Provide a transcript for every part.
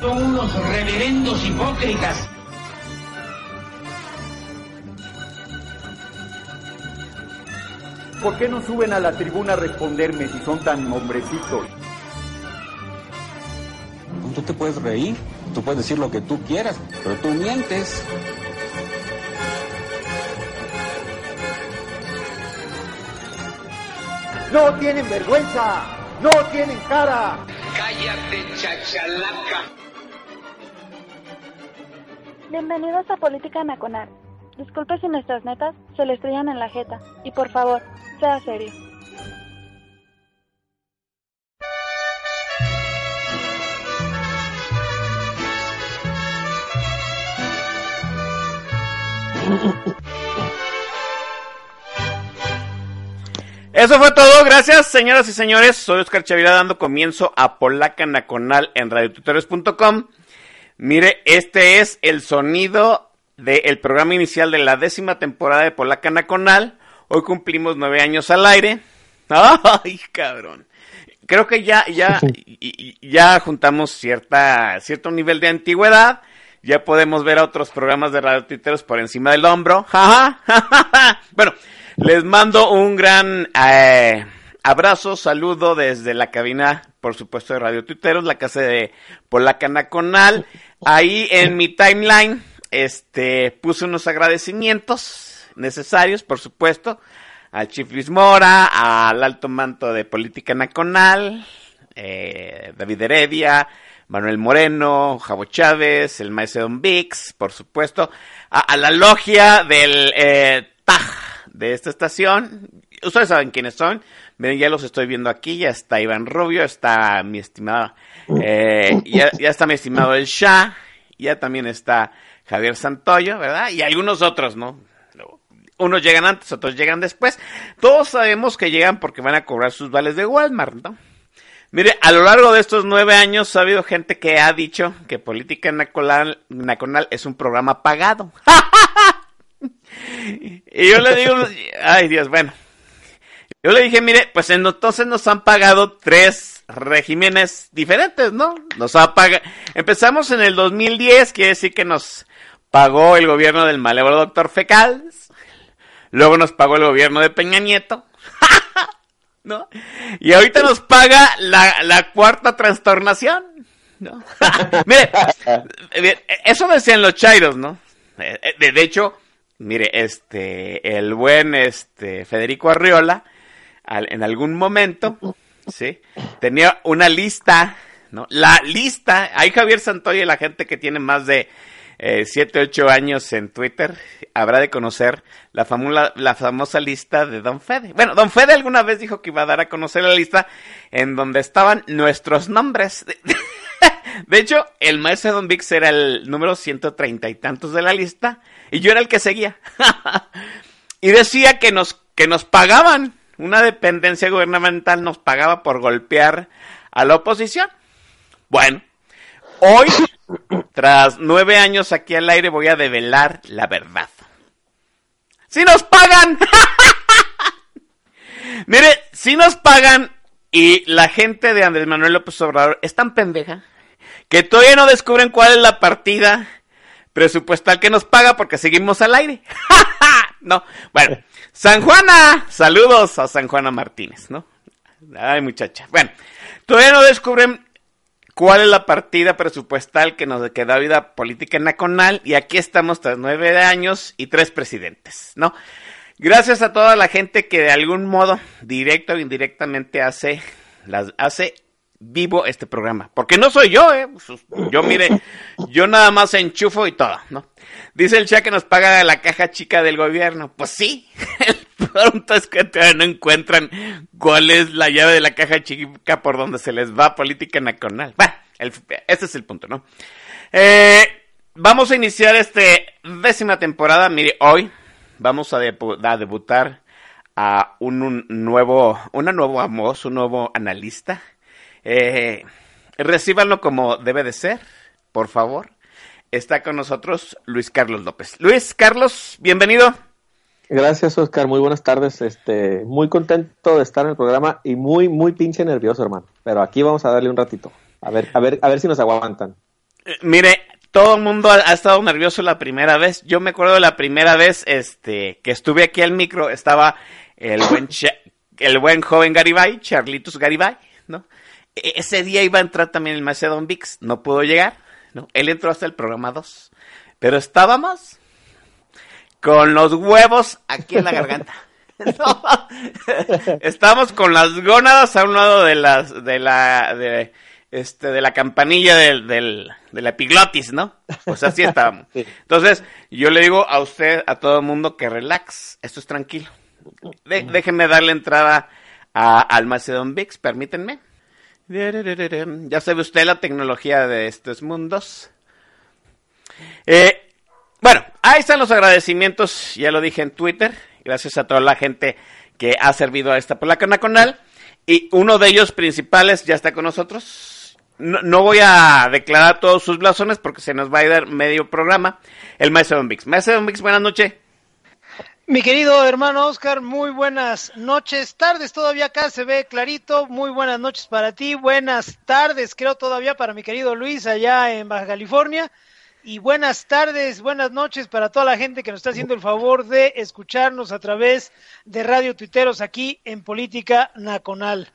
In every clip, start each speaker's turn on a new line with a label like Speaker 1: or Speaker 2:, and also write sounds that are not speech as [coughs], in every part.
Speaker 1: Son unos reverendos hipócritas.
Speaker 2: ¿Por qué no suben a la tribuna a responderme si son tan hombrecitos?
Speaker 3: Tú te puedes reír, tú puedes decir lo que tú quieras, pero tú mientes.
Speaker 2: ¡No tienen vergüenza! ¡No tienen cara!
Speaker 1: Cállate, chachalaca.
Speaker 4: Bienvenidos a Política Nacional. Disculpe si nuestras netas se le estrellan en la jeta. Y por favor, sea serio. [laughs]
Speaker 5: Eso fue todo, gracias señoras y señores, soy Oscar Chavira dando comienzo a Polaca Nacional en radiotutorios.com. Mire, este es el sonido del programa inicial de la décima temporada de Polaca Nacional. Hoy cumplimos nueve años al aire. [laughs] ¡Ay, cabrón! Creo que ya, ya, ya juntamos cierta, cierto nivel de antigüedad. Ya podemos ver a otros programas de Radio Tuiteros por encima del hombro. [laughs] bueno, les mando un gran eh, abrazo, saludo desde la cabina, por supuesto, de Radio Tuiteros, la casa de Polaca Nacional. Ahí en mi timeline, este, puse unos agradecimientos necesarios, por supuesto, al Chief Mora, al alto manto de Política Nacional, eh, David Heredia, Manuel Moreno, Javo Chávez, el maestro Don Vix, por supuesto, a, a la logia del eh, TAJ de esta estación. Ustedes saben quiénes son. Miren, ya los estoy viendo aquí. Ya está Iván Rubio, está mi estimado, eh, ya, ya está mi estimado El Shah, ya también está Javier Santoyo, ¿verdad? Y algunos otros, ¿no? Unos llegan antes, otros llegan después. Todos sabemos que llegan porque van a cobrar sus vales de Walmart, ¿no? Mire, a lo largo de estos nueve años ha habido gente que ha dicho que Política Nacional, Nacional es un programa pagado. Y yo le digo, ay Dios, bueno. Yo le dije, mire, pues entonces nos han pagado tres regímenes diferentes, ¿no? Nos ha pagado. Empezamos en el 2010, quiere decir que nos pagó el gobierno del malévolo doctor Fecales. Luego nos pagó el gobierno de Peña Nieto. [laughs] ¿No? Y ahorita nos paga la, la cuarta trastornación. ¿no? [laughs] Mire, eso decían los chairos, ¿no? De, de, hecho, mire, este, el buen este, Federico Arriola, al, en algún momento, ¿sí? Tenía una lista, ¿no? La lista, hay Javier Santoya y la gente que tiene más de eh, 7, 8 años en Twitter, habrá de conocer la, famosa, la famosa lista de Don Fede. Bueno, Don Fede alguna vez dijo que iba a dar a conocer la lista en donde estaban nuestros nombres. [laughs] De hecho, el maestro Don Vix era el número ciento treinta y tantos de la lista y yo era el que seguía. [laughs] y decía que nos, que nos pagaban. Una dependencia gubernamental nos pagaba por golpear a la oposición. Bueno, hoy, [coughs] tras nueve años aquí al aire, voy a develar la verdad. ¡Si nos pagan! [laughs] Mire, si nos pagan y la gente de Andrés Manuel López Obrador es tan pendeja que todavía no descubren cuál es la partida presupuestal que nos paga porque seguimos al aire. [laughs] no, bueno, San Juana, saludos a San Juana Martínez, ¿no? Ay, muchacha. Bueno, todavía no descubren cuál es la partida presupuestal que nos queda vida política nacional y aquí estamos tras nueve años y tres presidentes, ¿no? Gracias a toda la gente que de algún modo, directo o indirectamente, hace, las, hace vivo este programa. Porque no soy yo, ¿eh? Yo, mire, yo nada más enchufo y todo, ¿no? Dice el chat que nos paga la caja chica del gobierno. Pues sí, [laughs] el pronto es que no encuentran cuál es la llave de la caja chica por donde se les va política nacional. Bueno, este es el punto, ¿no? Eh, vamos a iniciar este décima temporada. Mire, hoy vamos a, debu a debutar a un, un, nuevo, una nuevo amos, un nuevo analista. Eh, recíbanlo como debe de ser, por favor. Está con nosotros Luis Carlos López. Luis Carlos, bienvenido.
Speaker 6: Gracias, Oscar. Muy buenas tardes. Este, muy contento de estar en el programa y muy, muy pinche nervioso, hermano. Pero aquí vamos a darle un ratito. A ver, a ver, a ver si nos aguantan.
Speaker 5: Eh, mire, todo el mundo ha, ha estado nervioso la primera vez. Yo me acuerdo de la primera vez, este, que estuve aquí al micro, estaba el buen, el buen joven Garibay, Charlitos Garibay, Ese día iba a entrar también el Macedon Vix, no pudo llegar, ¿no? Él entró hasta el programa 2, pero estábamos con los huevos aquí en la garganta. [laughs] [laughs] No, estábamos con las gónadas a un lado de las, de la, de, este, de la campanilla del, del, de la epiglotis, ¿no? Pues así estábamos. [laughs]
Speaker 6: Sí.
Speaker 5: Entonces, yo le digo a usted, a todo el mundo, que relax, esto es tranquilo. De- déjenme darle entrada a, al Macedon Vix, permítanme. Ya sabe usted la tecnología de estos mundos. Eh, bueno, ahí están los agradecimientos, ya lo dije en Twitter, gracias a toda la gente que ha servido a esta polaca nacional. Y uno de ellos principales ya está con nosotros. No, voy a declarar todos sus blasones porque se nos va a ir medio programa. El Maestro Don Vix. Maestro Don Vix, buenas noches.
Speaker 7: Mi querido hermano Oscar, muy buenas noches, tardes, todavía acá se ve clarito, muy buenas noches para ti, buenas tardes, creo todavía para mi querido Luis allá en Baja California, y buenas tardes, buenas noches para toda la gente que nos está haciendo el favor de escucharnos a través de Radio Tuiteros aquí en Política Nacional.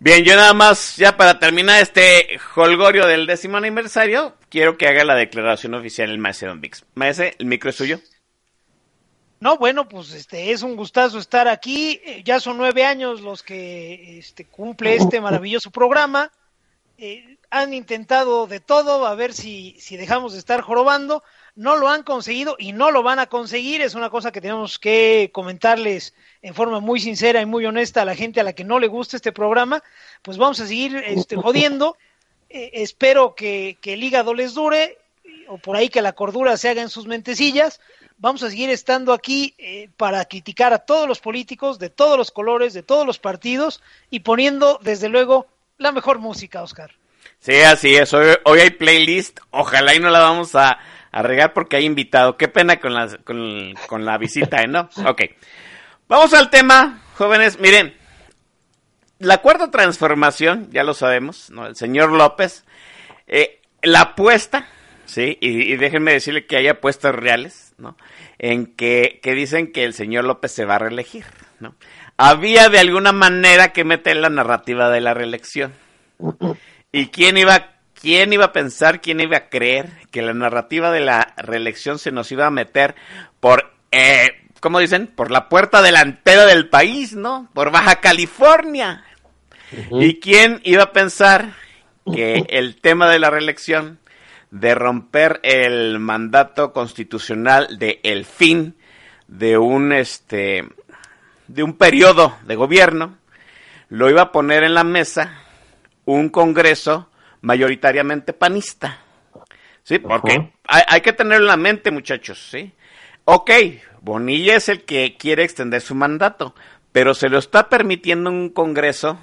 Speaker 5: Bien, yo nada más, ya para terminar este holgorio del décimo aniversario, quiero que haga la declaración oficial el Maestro Don Vix. Maestro, el micro es suyo.
Speaker 7: No, bueno, pues este es un gustazo estar aquí. Eh, Ya son nueve años los que este, cumple este maravilloso programa. Eh, han intentado de todo a ver si, si dejamos de estar jorobando. No lo han conseguido y no lo van a conseguir. Es una cosa que tenemos que comentarles en forma muy sincera y muy honesta a la gente a la que no le gusta este programa. Pues vamos a seguir este, [laughs] jodiendo. Eh, espero que, que el hígado les dure o por ahí que la cordura se haga en sus mentecillas. Vamos a seguir estando aquí eh, para criticar a todos los políticos de todos los colores, de todos los partidos y poniendo desde luego la mejor música, Oscar.
Speaker 5: Sí, así es. Hoy, hoy hay playlist. Ojalá y no la vamos a, a regar porque hay invitado. Qué pena con la, con, con la visita, ¿eh? ¿no? [laughs] Ok. Vamos al tema, jóvenes. Miren, la cuarta transformación, ya lo sabemos, ¿no? El señor López, eh, la apuesta, ¿sí? Y, y déjenme decirle que hay apuestas reales, ¿no? En que, que dicen que el señor López se va a reelegir, ¿no? Había de alguna manera que meter la narrativa de la reelección. ¿Y quién iba, quién iba a pensar, quién iba a creer que la narrativa de la reelección se nos iba a meter por, eh, ¿cómo dicen? Por la puerta delantera del país, ¿no? Por Baja California. ¿Y quién iba a pensar que el tema de la reelección, de romper el mandato constitucional de el fin de un, este, de un periodo de gobierno, lo iba a poner en la mesa un Congreso mayoritariamente panista. Sí, porque hay que tenerlo en la mente, muchachos, ¿sí? Ok, Bonilla es el que quiere extender su mandato, pero se lo está permitiendo un Congreso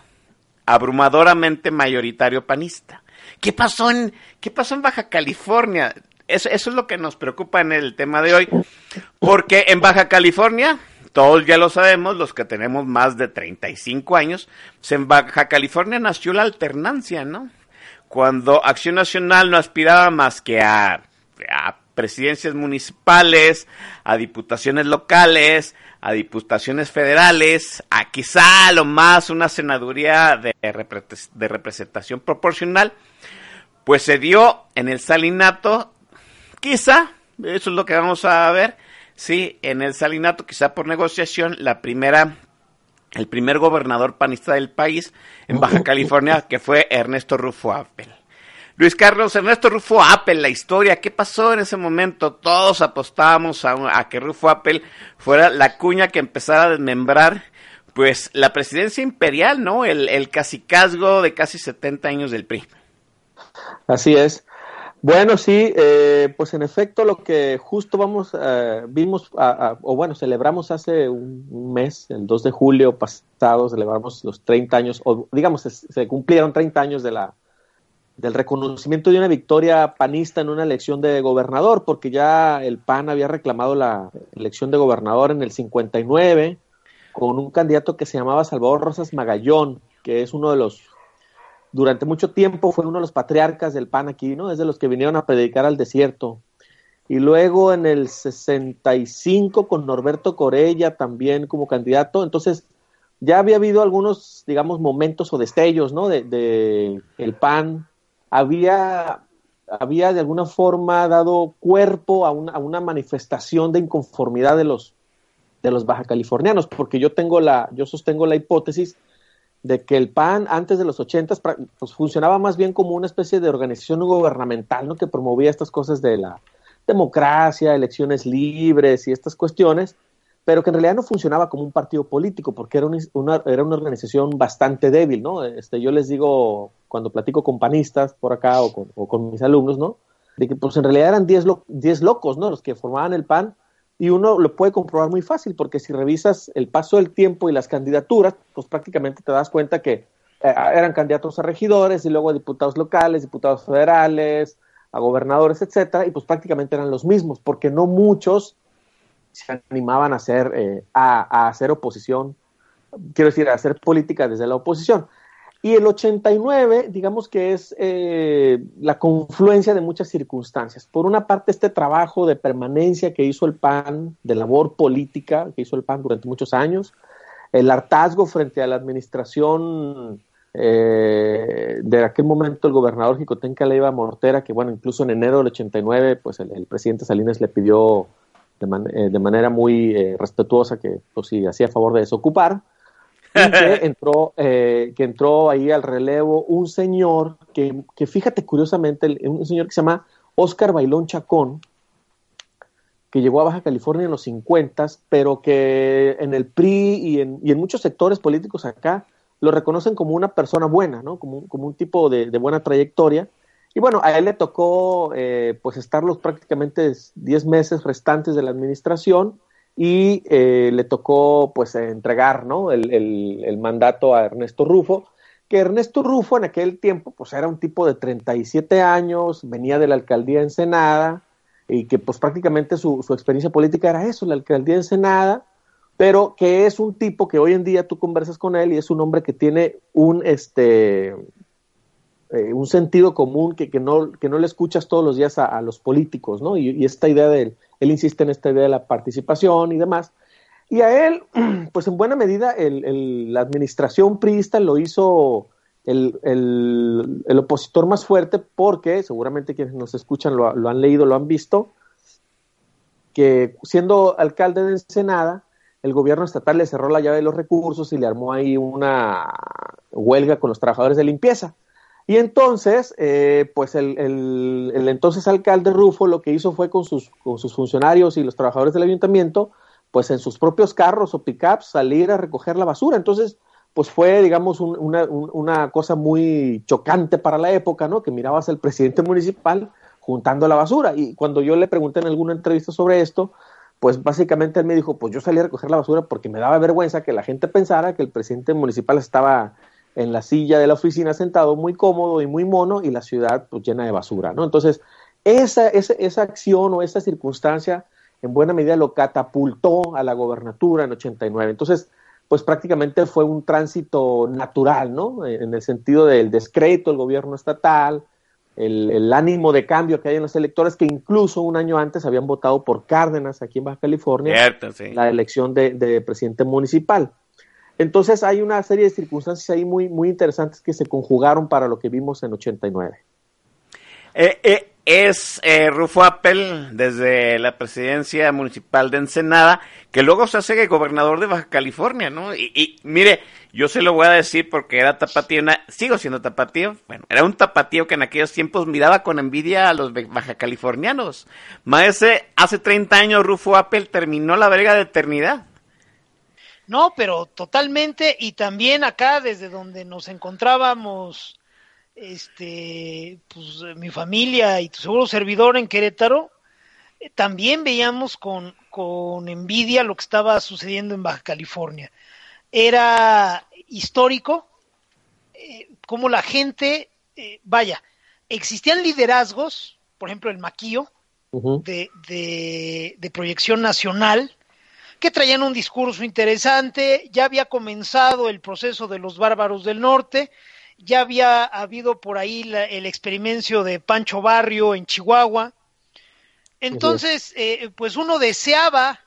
Speaker 5: abrumadoramente mayoritario panista. ¿Qué pasó en, qué pasó en Baja California? Eso, es lo que nos preocupa en el tema de hoy, porque en Baja California, todos ya lo sabemos, los que tenemos más de 35 años, en Baja California nació la alternancia, ¿no? Cuando Acción Nacional no aspiraba más que a, a presidencias municipales, a diputaciones locales, a diputaciones federales, a quizá a lo más una senaduría de, repre- de representación proporcional, pues se dio en el salinato, quizá, eso es lo que vamos a ver, sí, en el salinato, quizá por negociación, la primera, el primer gobernador panista del país en Baja [laughs] California, que fue Ernesto Rufo Appel. Luis Carlos Ernesto Rufo Appel, la historia, ¿qué pasó en ese momento? Todos apostábamos a, que Rufo Appel fuera la cuña que empezara a desmembrar, pues, la presidencia imperial, ¿no? El, el de casi 70 años del PRI.
Speaker 6: Así es. Bueno, sí, eh, pues en efecto lo que justo vamos, eh, vimos, o bueno, celebramos hace un, mes, el 2 de julio pasado, celebramos los 30 años, o digamos, se, se cumplieron 30 años de la, del reconocimiento de una victoria panista en una elección de gobernador, porque ya el PAN había reclamado la elección de gobernador en el 59 con un candidato que se llamaba Salvador Rosas Magallón, que es uno de los, durante mucho tiempo fue uno de los patriarcas del PAN aquí, ¿no? Es de los que vinieron a predicar al desierto. Y luego en el 65 con Norberto Corella también como candidato, entonces ya había habido algunos, digamos, momentos o destellos, ¿no? De, de el PAN había, había de alguna forma dado cuerpo a una, a una manifestación de inconformidad de los, de los baja californianos, porque yo tengo la, yo sostengo la hipótesis de que el PAN antes de los 80 pues, funcionaba más bien como una especie de organización gubernamental, ¿no? que promovía estas cosas de la democracia, elecciones libres y estas cuestiones, pero que en realidad no funcionaba como un partido político, porque era una, era una organización bastante débil, ¿no? Este, yo les digo, cuando platico con panistas por acá o con, mis alumnos, ¿no? De que pues en realidad eran 10 lo, locos, ¿no? Los que formaban el PAN, y uno lo puede comprobar muy fácil, porque si revisas el paso del tiempo y las candidaturas, pues prácticamente te das cuenta que eh, eran candidatos a regidores y luego a diputados locales, diputados federales, a gobernadores, etcétera, y pues prácticamente eran los mismos, porque no muchos se animaban a hacer, eh, a, hacer oposición, quiero decir, a hacer política desde la oposición. Y el 89, digamos que es eh, la confluencia de muchas circunstancias. Por una parte, este trabajo de permanencia que hizo el PAN, de labor política que hizo el PAN durante muchos años, el hartazgo frente a la administración eh, de aquel momento el gobernador Jicotenca Leiva Mortera, que bueno, incluso en enero del 89, pues el presidente Salinas le pidió eh, de, manera muy eh, respetuosa que pues sí hacía favor de desocupar y que [laughs] entró eh, que entró ahí al relevo un señor que, que fíjate curiosamente un señor que se llama Oscar Bailón Chacón que llegó a Baja California en los 50 pero que en el PRI y en, y en muchos sectores políticos acá lo reconocen como una persona buena, ¿no? Como, como un tipo de, de buena trayectoria y bueno, a él le tocó eh, pues estar los prácticamente 10 meses restantes de la administración y eh, le tocó pues entregar ¿no? el, el, mandato a Ernesto Rufo, que Ernesto Rufo en aquel tiempo pues era un tipo de 37 años, venía de la alcaldía de Ensenada y que pues prácticamente su, su experiencia política era eso, la alcaldía de Ensenada, pero que es un tipo que hoy en día tú conversas con él y es un hombre que tiene un este eh, un sentido común que, que, no, que no le escuchas todos los días a, los políticos, ¿no? Y, esta idea de él, él insiste en esta idea de la participación y demás. Y a él, [clears throat] pues en buena medida, el, la administración priista lo hizo el, el, opositor más fuerte porque, seguramente quienes nos escuchan lo, lo, han leído, lo han visto, que siendo alcalde de Ensenada, el gobierno estatal le cerró la llave de los recursos y le armó ahí una huelga con los trabajadores de limpieza. Y entonces, eh, pues el, el, entonces alcalde Rufo lo que hizo fue con sus, con sus funcionarios y los trabajadores del ayuntamiento, pues en sus propios carros o pickups salir a recoger la basura. Entonces, pues fue, digamos, una, una, cosa muy chocante para la época, ¿no? Que mirabas al presidente municipal juntando la basura. Y cuando yo le pregunté en alguna entrevista sobre esto, pues básicamente él me dijo, pues yo salí a recoger la basura porque me daba vergüenza que la gente pensara que el presidente municipal estaba en la silla de la oficina sentado muy cómodo y muy mono y la ciudad pues llena de basura, ¿no? Entonces, esa, esa, esa acción o esa circunstancia en buena medida lo catapultó a la gobernatura en 89. Entonces, pues prácticamente fue un tránsito natural, ¿no? En el sentido del descrédito del gobierno estatal, el, el, ánimo de cambio que hay en los electores que incluso un año antes habían votado por Cárdenas aquí en Baja California, Cierto, sí. la elección de, de presidente municipal. Entonces hay una serie de circunstancias ahí muy, muy interesantes que se conjugaron para lo que vimos en 89.
Speaker 5: Eh, eh, es eh, Rufo Appel desde la presidencia municipal de Ensenada, que luego se hace gobernador de Baja California, ¿no? Y, mire, yo se lo voy a decir porque era tapatío, sigo siendo tapatío, bueno, era un tapatío que en aquellos tiempos miraba con envidia a los baja californianos. Maese, hace 30 años Rufo Appel terminó la verga de eternidad.
Speaker 7: No, pero totalmente, y también acá desde donde nos encontrábamos, este, pues mi familia y tu seguro servidor en Querétaro, eh, también veíamos con, con envidia lo que estaba sucediendo en Baja California. Era histórico eh, como la gente, eh, vaya, existían liderazgos, por ejemplo el de, de, de proyección nacional, que traían un discurso interesante, ya había comenzado el proceso de los bárbaros del norte, ya había habido por ahí la- el experimento de Pancho Barrio en Chihuahua. Entonces, eh, pues uno deseaba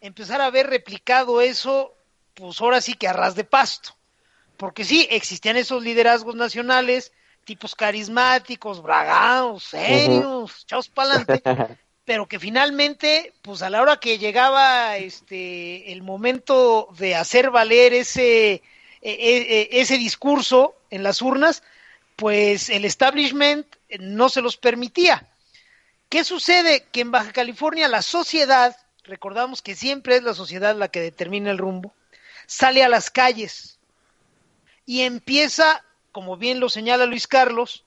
Speaker 7: empezar a ver replicado eso, pues ahora sí que a ras de pasto. Porque sí, existían esos liderazgos nacionales, tipos carismáticos, bragados, serios, echados pa'lante, [laughs] pero que finalmente, pues a la hora que llegaba este el momento de hacer valer ese, e- e- e- ese discurso en las urnas, pues el establishment no se los permitía. ¿Qué sucede? Que en Baja California la sociedad, recordamos que siempre es la sociedad la que determina el rumbo, sale a las calles y empieza, como bien lo señala Luis Carlos,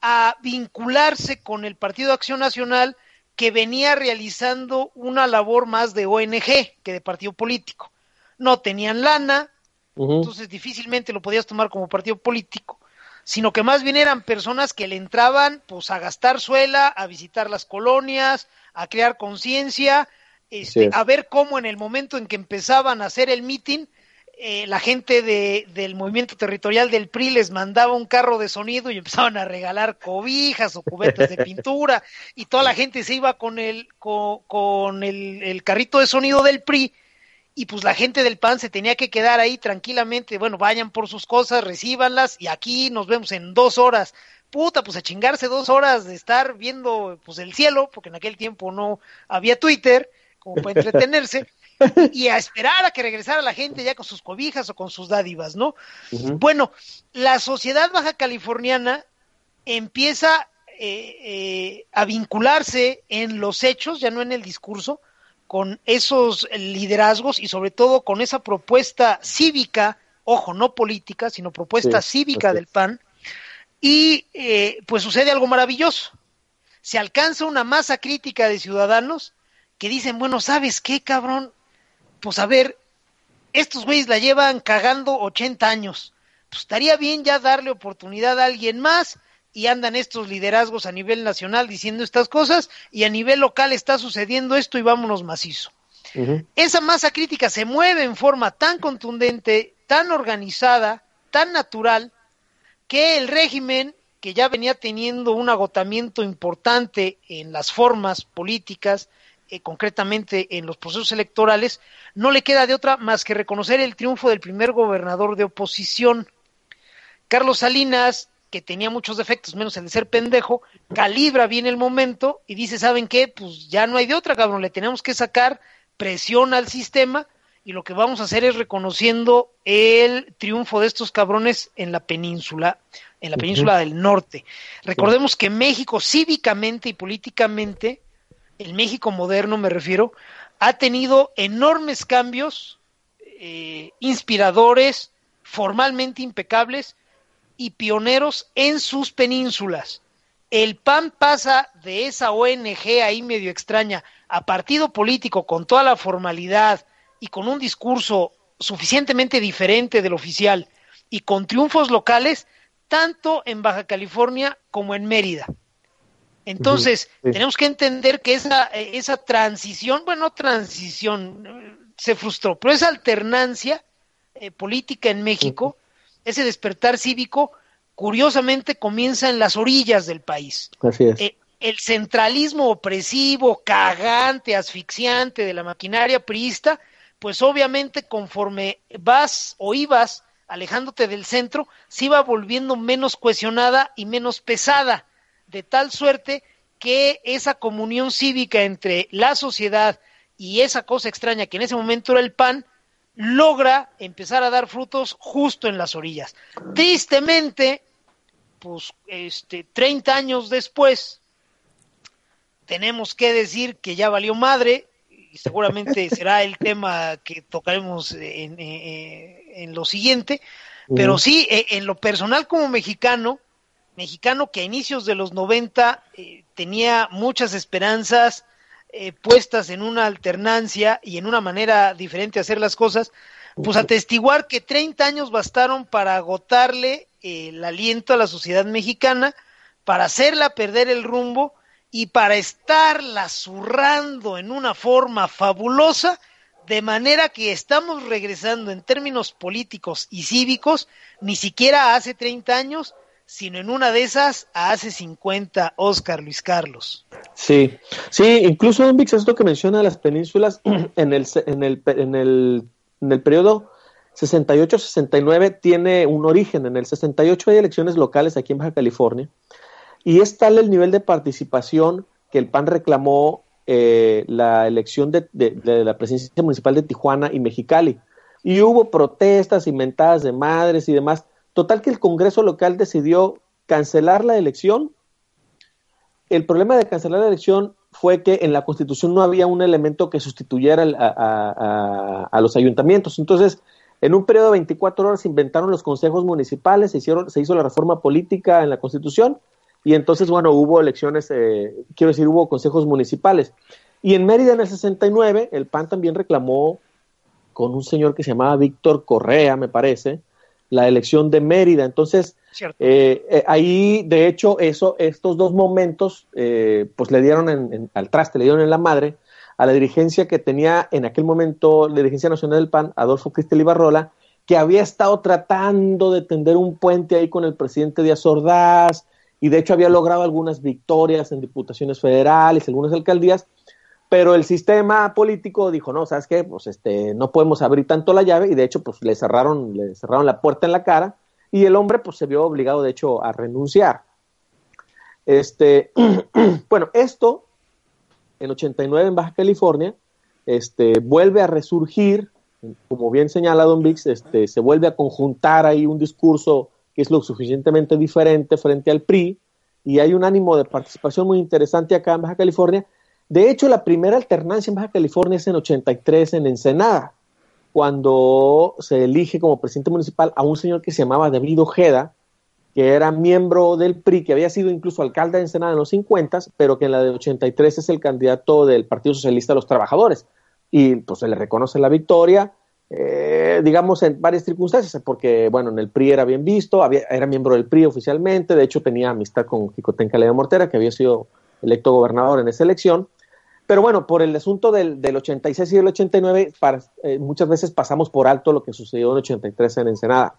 Speaker 7: a vincularse con el Partido Acción Nacional que venía realizando una labor más de ONG que de partido político. No tenían lana, entonces difícilmente lo podías tomar como partido político, sino que más bien eran personas que le entraban pues a gastar suela, a visitar las colonias, a crear conciencia, este, a ver cómo en el momento en que empezaban a hacer el meeting, eh, la gente de, del movimiento territorial del PRI les mandaba un carro de sonido y empezaban a regalar cobijas o cubetas de pintura y toda la gente se iba con el, con, con el, el carrito de sonido del PRI y pues la gente del PAN se tenía que quedar ahí tranquilamente, bueno, vayan por sus cosas, recíbanlas y aquí nos vemos en dos horas. Puta, pues a chingarse dos horas de estar viendo pues el cielo, porque en aquel tiempo no había Twitter, como para [laughs] entretenerse, [laughs] y a esperar a que regresara la gente ya con sus cobijas o con sus dádivas, ¿no? Bueno, la sociedad baja californiana empieza eh, eh, a vincularse en los hechos, ya no en el discurso, con esos liderazgos y sobre todo con esa propuesta cívica, ojo, no política, sino propuesta
Speaker 6: Sí,
Speaker 7: cívica del. PAN, y eh, pues sucede algo maravilloso. Se alcanza una masa crítica de ciudadanos que dicen, bueno, ¿sabes qué, cabrón? Pues a ver, estos güeyes la llevan cagando 80 años. Pues estaría bien ya darle oportunidad a alguien más y andan estos liderazgos a nivel nacional diciendo estas cosas y a nivel local está sucediendo esto y vámonos macizo. Esa masa crítica se mueve en forma tan contundente, tan organizada, tan natural, que el régimen, que ya venía teniendo un agotamiento importante en las formas políticas, eh, concretamente en los procesos electorales, no le queda de otra más que reconocer el triunfo del primer gobernador de oposición. Carlos Salinas, que tenía muchos defectos, menos el de ser pendejo, calibra bien el momento y dice, ¿saben qué? Pues ya no hay de otra, cabrón, le tenemos que sacar presión al sistema y lo que vamos a hacer es reconociendo el triunfo de estos cabrones en la península, en la península del norte. Recordemos que México cívicamente y políticamente, el México moderno me refiero, ha tenido enormes cambios eh, inspiradores, formalmente impecables y pioneros en sus penínsulas. El PAN pasa de esa ONG ahí medio extraña a partido político con toda la formalidad y con un discurso suficientemente diferente del oficial y con triunfos locales tanto en Baja California como en Mérida. Entonces,
Speaker 6: sí.
Speaker 7: tenemos que entender que esa, esa transición, bueno, no transición, se frustró, pero esa alternancia eh, política en México, ese despertar cívico, curiosamente comienza en las orillas del país.
Speaker 6: Así es.
Speaker 7: Eh, el centralismo opresivo, cagante, asfixiante de la maquinaria priista, pues obviamente conforme vas o ibas alejándote del centro, se iba volviendo menos cohesionada y menos pesada, de tal suerte que esa comunión cívica entre la sociedad y esa cosa extraña que en ese momento era el PAN, logra empezar a dar frutos justo en las orillas. Tristemente, pues este 30 años después tenemos que decir que ya valió madre y seguramente [laughs] será el tema que tocaremos en, en, en lo siguiente, pero sí, eh, en lo personal como mexicano, mexicano que a inicios de los 90 eh, tenía muchas esperanzas eh, puestas en una alternancia y en una manera diferente de hacer las cosas, pues atestiguar que 30 años bastaron para agotarle el aliento a la sociedad mexicana, para hacerla perder el rumbo y para estarla zurrando en una forma fabulosa, de manera que estamos regresando en términos políticos y cívicos, ni siquiera hace 30 años, sino en una de esas a hace 50, Oscar Luis Carlos.
Speaker 6: Sí, sí, incluso en VIX, esto que menciona las penínsulas, [clears throat] en el, en el, en el, en el periodo 68-69 tiene un origen. En el 68 hay elecciones locales aquí en Baja California y es tal el nivel de participación que el PAN reclamó eh, la elección de, la presidencia municipal de Tijuana y Mexicali. Y hubo protestas inventadas de madres y demás. Total que el Congreso local decidió cancelar la elección. El problema de cancelar la elección fue que en la Constitución no había un elemento que sustituyera a, los ayuntamientos. Entonces, en un periodo de 24 horas se inventaron los consejos municipales, se, hicieron, se hizo la reforma política en la Constitución y entonces, bueno, hubo elecciones, eh, quiero decir, hubo consejos municipales. Y en Mérida en el 69, el PAN también reclamó con un señor que se llamaba Víctor Correa, me parece, la elección de Mérida. Entonces, eh, eh, ahí, de hecho, eso, estos dos momentos, pues le dieron al traste, le dieron en la madre a la dirigencia que tenía en aquel momento la dirigencia nacional del PAN, Adolfo Cristel Ibarrola, que había estado tratando de tender un puente ahí con el presidente Díaz Ordaz, y de hecho había logrado algunas victorias en diputaciones federales, algunas alcaldías, pero el sistema político dijo, no, ¿sabes qué? Pues este, no podemos abrir tanto la llave, y de hecho, pues le cerraron, le cerraron la puerta en la cara, y el hombre pues se vio obligado, de hecho, a renunciar. Este, [clears throat] bueno, esto en 89 en Baja California, este, vuelve a resurgir, como bien señala Don Vix, este, se vuelve a conjuntar ahí un discurso que es lo suficientemente diferente frente al PRI, y hay un ánimo de participación muy interesante acá en Baja California. De hecho, la primera alternancia en Baja California es en 83 en Ensenada, cuando se elige como presidente municipal a un señor que se llamaba David Ojeda, que era miembro del PRI, que había sido incluso alcalde de Ensenada en los 50, pero que en la de 83 es el candidato del Partido Socialista de los Trabajadores. Y pues se le reconoce la victoria, eh, digamos, en varias circunstancias, porque, bueno, en el PRI era bien visto, había, era miembro del PRI oficialmente, de hecho tenía amistad con Jicotenca Leo Mortera, que había sido electo gobernador en esa elección. Pero bueno, por el asunto del, del 86 y del 89, para, eh, muchas veces pasamos por alto lo que sucedió en 83 en Ensenada.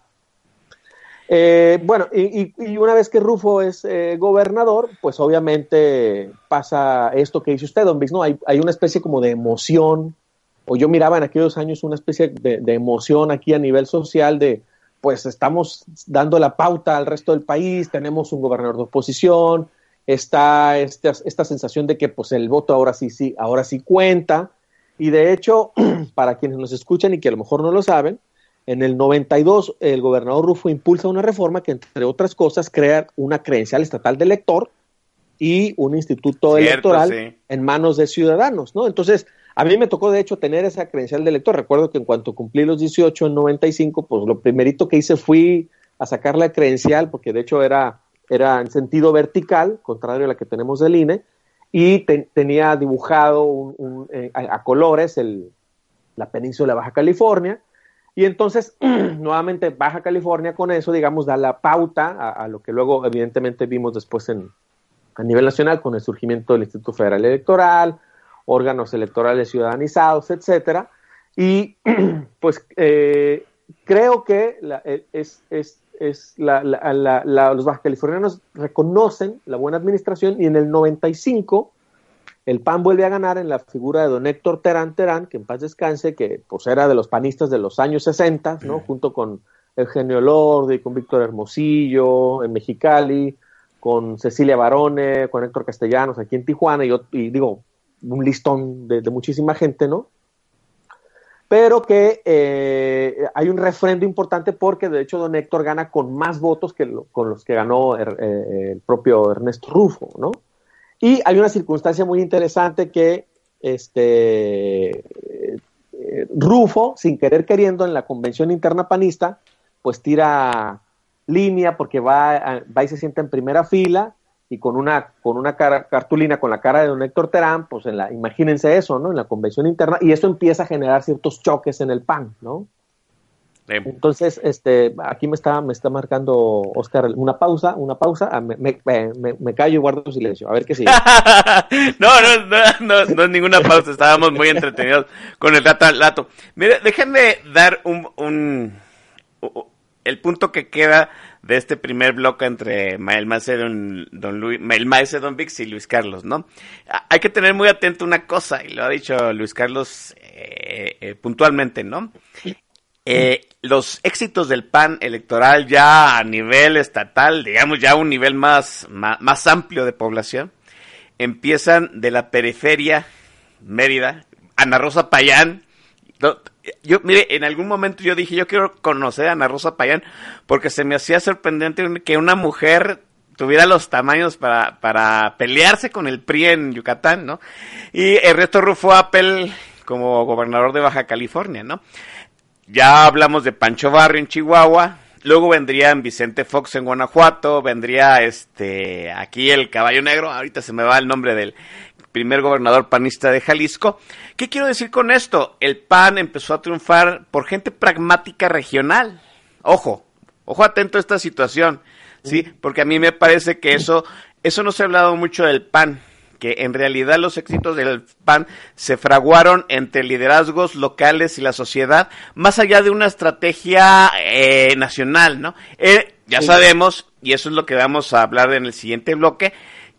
Speaker 6: Eh, bueno, y, una vez que Rufo es eh, gobernador, pues obviamente pasa esto que dice usted, don Vix, ¿no? Hay, hay, una especie como de emoción, o yo miraba en aquellos años una especie de, emoción aquí a nivel social de, pues estamos dando la pauta al resto del país, tenemos un gobernador de oposición, está esta, esta sensación de que pues el voto ahora sí, sí, ahora sí cuenta, y de hecho, [clears throat] para quienes nos escuchan y que a lo mejor no lo saben, en el 92, el gobernador Rufo impulsa una reforma que, entre otras cosas, crea una credencial estatal de elector y un instituto electoral en manos de ciudadanos, ¿no? Entonces, a mí me tocó, de hecho, tener esa credencial de elector. Recuerdo que en cuanto cumplí los 18 en 95, pues lo primerito que hice fui a sacar la credencial, porque de hecho era, era en sentido vertical, contrario a la que tenemos del INE, y tenía dibujado eh, a, colores el, la península de Baja California, y entonces, [clears throat] nuevamente, Baja California con eso, digamos, da la pauta a, lo que luego, evidentemente, vimos después en, a nivel nacional con el surgimiento del Instituto Federal Electoral, órganos electorales ciudadanizados, etcétera. Y [clears throat] pues eh, creo que eh, es, es, es la, los baja californianos reconocen la buena administración y en el 95 el PAN vuelve a ganar en la figura de don Héctor Terán Terán, que en paz descanse, que pues era de los panistas de los años 60, ¿no? Junto con Eugenio Lordi, con Víctor Hermosillo en Mexicali, con Cecilia Barone, con Héctor Castellanos aquí en Tijuana, y, digo, un listón de, muchísima gente, ¿no? Pero que eh, hay un refrendo importante porque de hecho don Héctor gana con más votos que con los que ganó er, eh, el propio Ernesto Rufo, ¿no? Y hay una circunstancia muy interesante que este, eh, Rufo, sin querer queriendo, en la convención interna panista, pues tira línea porque va, va y se sienta en primera fila y con una, con una cartulina con la cara de don Héctor Terán, pues en la, imagínense eso, ¿no? En la convención interna, y eso empieza a generar ciertos choques en el PAN, ¿no?
Speaker 5: Sí.
Speaker 6: Entonces, este, aquí me está, me está marcando Oscar una pausa, una pausa, ah, me, me, me- me callo y guardo silencio. A ver qué sigue. [laughs]
Speaker 5: no, no, no, no, no es ninguna pausa, estábamos muy entretenidos con el dato al dato. Mire, déjenme dar un, un, el punto que queda de este primer bloque entre Ma- el maestro don, don maestro don Vix y Luis Carlos, ¿no? Hay que tener muy atento una cosa, y lo ha dicho Luis Carlos eh, eh, puntualmente, ¿no? Eh, los éxitos del PAN electoral ya a nivel estatal, digamos ya a un nivel más, más, más amplio de población, empiezan de la periferia, Mérida, Ana Rosa Payán. Yo, mire, en algún momento yo dije, yo quiero conocer a Ana Rosa Payán, porque se me hacía sorprendente que una mujer tuviera los tamaños para, para pelearse con el PRI en Yucatán, ¿no? Y Ernesto Rufo Appel como gobernador de Baja California, ¿no? Ya hablamos de Pancho Barrio en Chihuahua. Luego vendrían Vicente Fox en Guanajuato. Vendría este aquí el Caballo Negro. Ahorita se me va el nombre del primer gobernador panista de Jalisco. ¿Qué quiero decir con esto? El PAN empezó a triunfar por gente pragmática regional. Ojo, ojo atento a esta situación, ¿sí? Porque a mí me parece que eso, eso no se ha hablado mucho del PAN, que en realidad los éxitos del PAN se fraguaron entre liderazgos locales y la sociedad, más allá de una estrategia eh, nacional, ¿no? Eh, ya sabemos, y eso es lo que vamos a hablar en el siguiente bloque,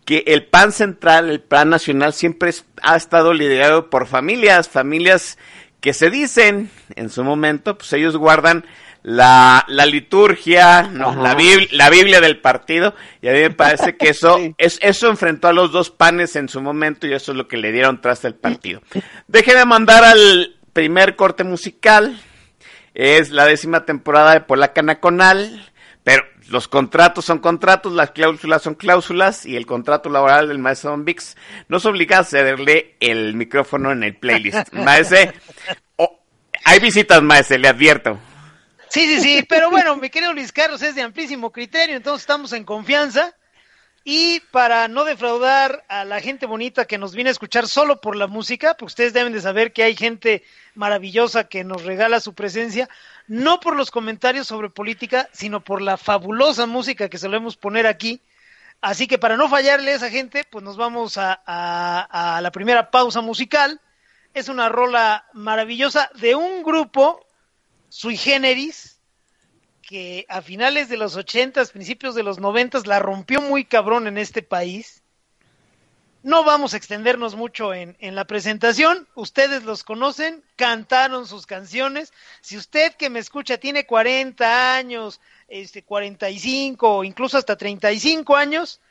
Speaker 5: que el PAN central, el PAN nacional, siempre ha estado liderado por familias, familias que se dicen en su momento, pues ellos guardan la, la liturgia, ¿no? La, Biblia, la Biblia del partido, y a mí me parece que eso, [laughs]
Speaker 6: Sí.
Speaker 5: es, eso enfrentó a los dos panes en su momento y eso es lo que le dieron tras el partido. Déjenme mandar al primer corte musical, es la décima temporada de Polaca Nacional, pero los contratos son contratos, las cláusulas son cláusulas y el contrato laboral del maestro Don Vix nos obliga a cederle el micrófono en el playlist. [laughs] Maese, oh, hay visitas, maese, le advierto.
Speaker 7: Sí, sí, sí, pero bueno, mi querido Luis Carlos es de amplísimo criterio, entonces estamos en confianza. Y para no defraudar a la gente bonita que nos viene a escuchar solo por la música, pues ustedes deben de saber que hay gente maravillosa que nos regala su presencia, no por los comentarios sobre política, sino por la fabulosa música que solemos poner aquí. Así que para no fallarle a esa gente, pues nos vamos a, la primera pausa musical. Es una rola maravillosa de un grupo sui generis que a finales de los ochentas, principios de los noventas la rompió muy cabrón en este país. No vamos a extendernos mucho en, en la presentación. Ustedes los conocen, cantaron sus canciones. Si usted que me escucha tiene 40 años, este, 45 o incluso hasta 35 años,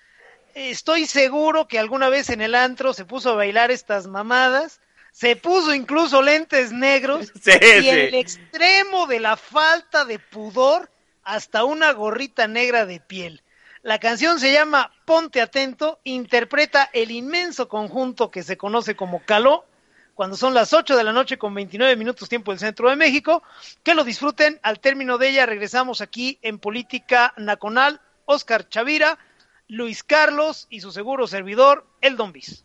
Speaker 7: estoy seguro que alguna vez en el antro se puso a bailar estas mamadas. Se puso incluso lentes negros [laughs]
Speaker 5: Sí,
Speaker 7: y
Speaker 5: sí.
Speaker 7: en el extremo de la falta de pudor hasta una gorrita negra de piel. La canción se llama Ponte Atento, interpreta el inmenso conjunto que se conoce como Caló, cuando son las 8 de la noche con 29 minutos tiempo del centro de México. Que lo disfruten. Al término de ella regresamos aquí en Política Nacional. Oscar Chavira, Luis Carlos y su seguro servidor, El Don Bis.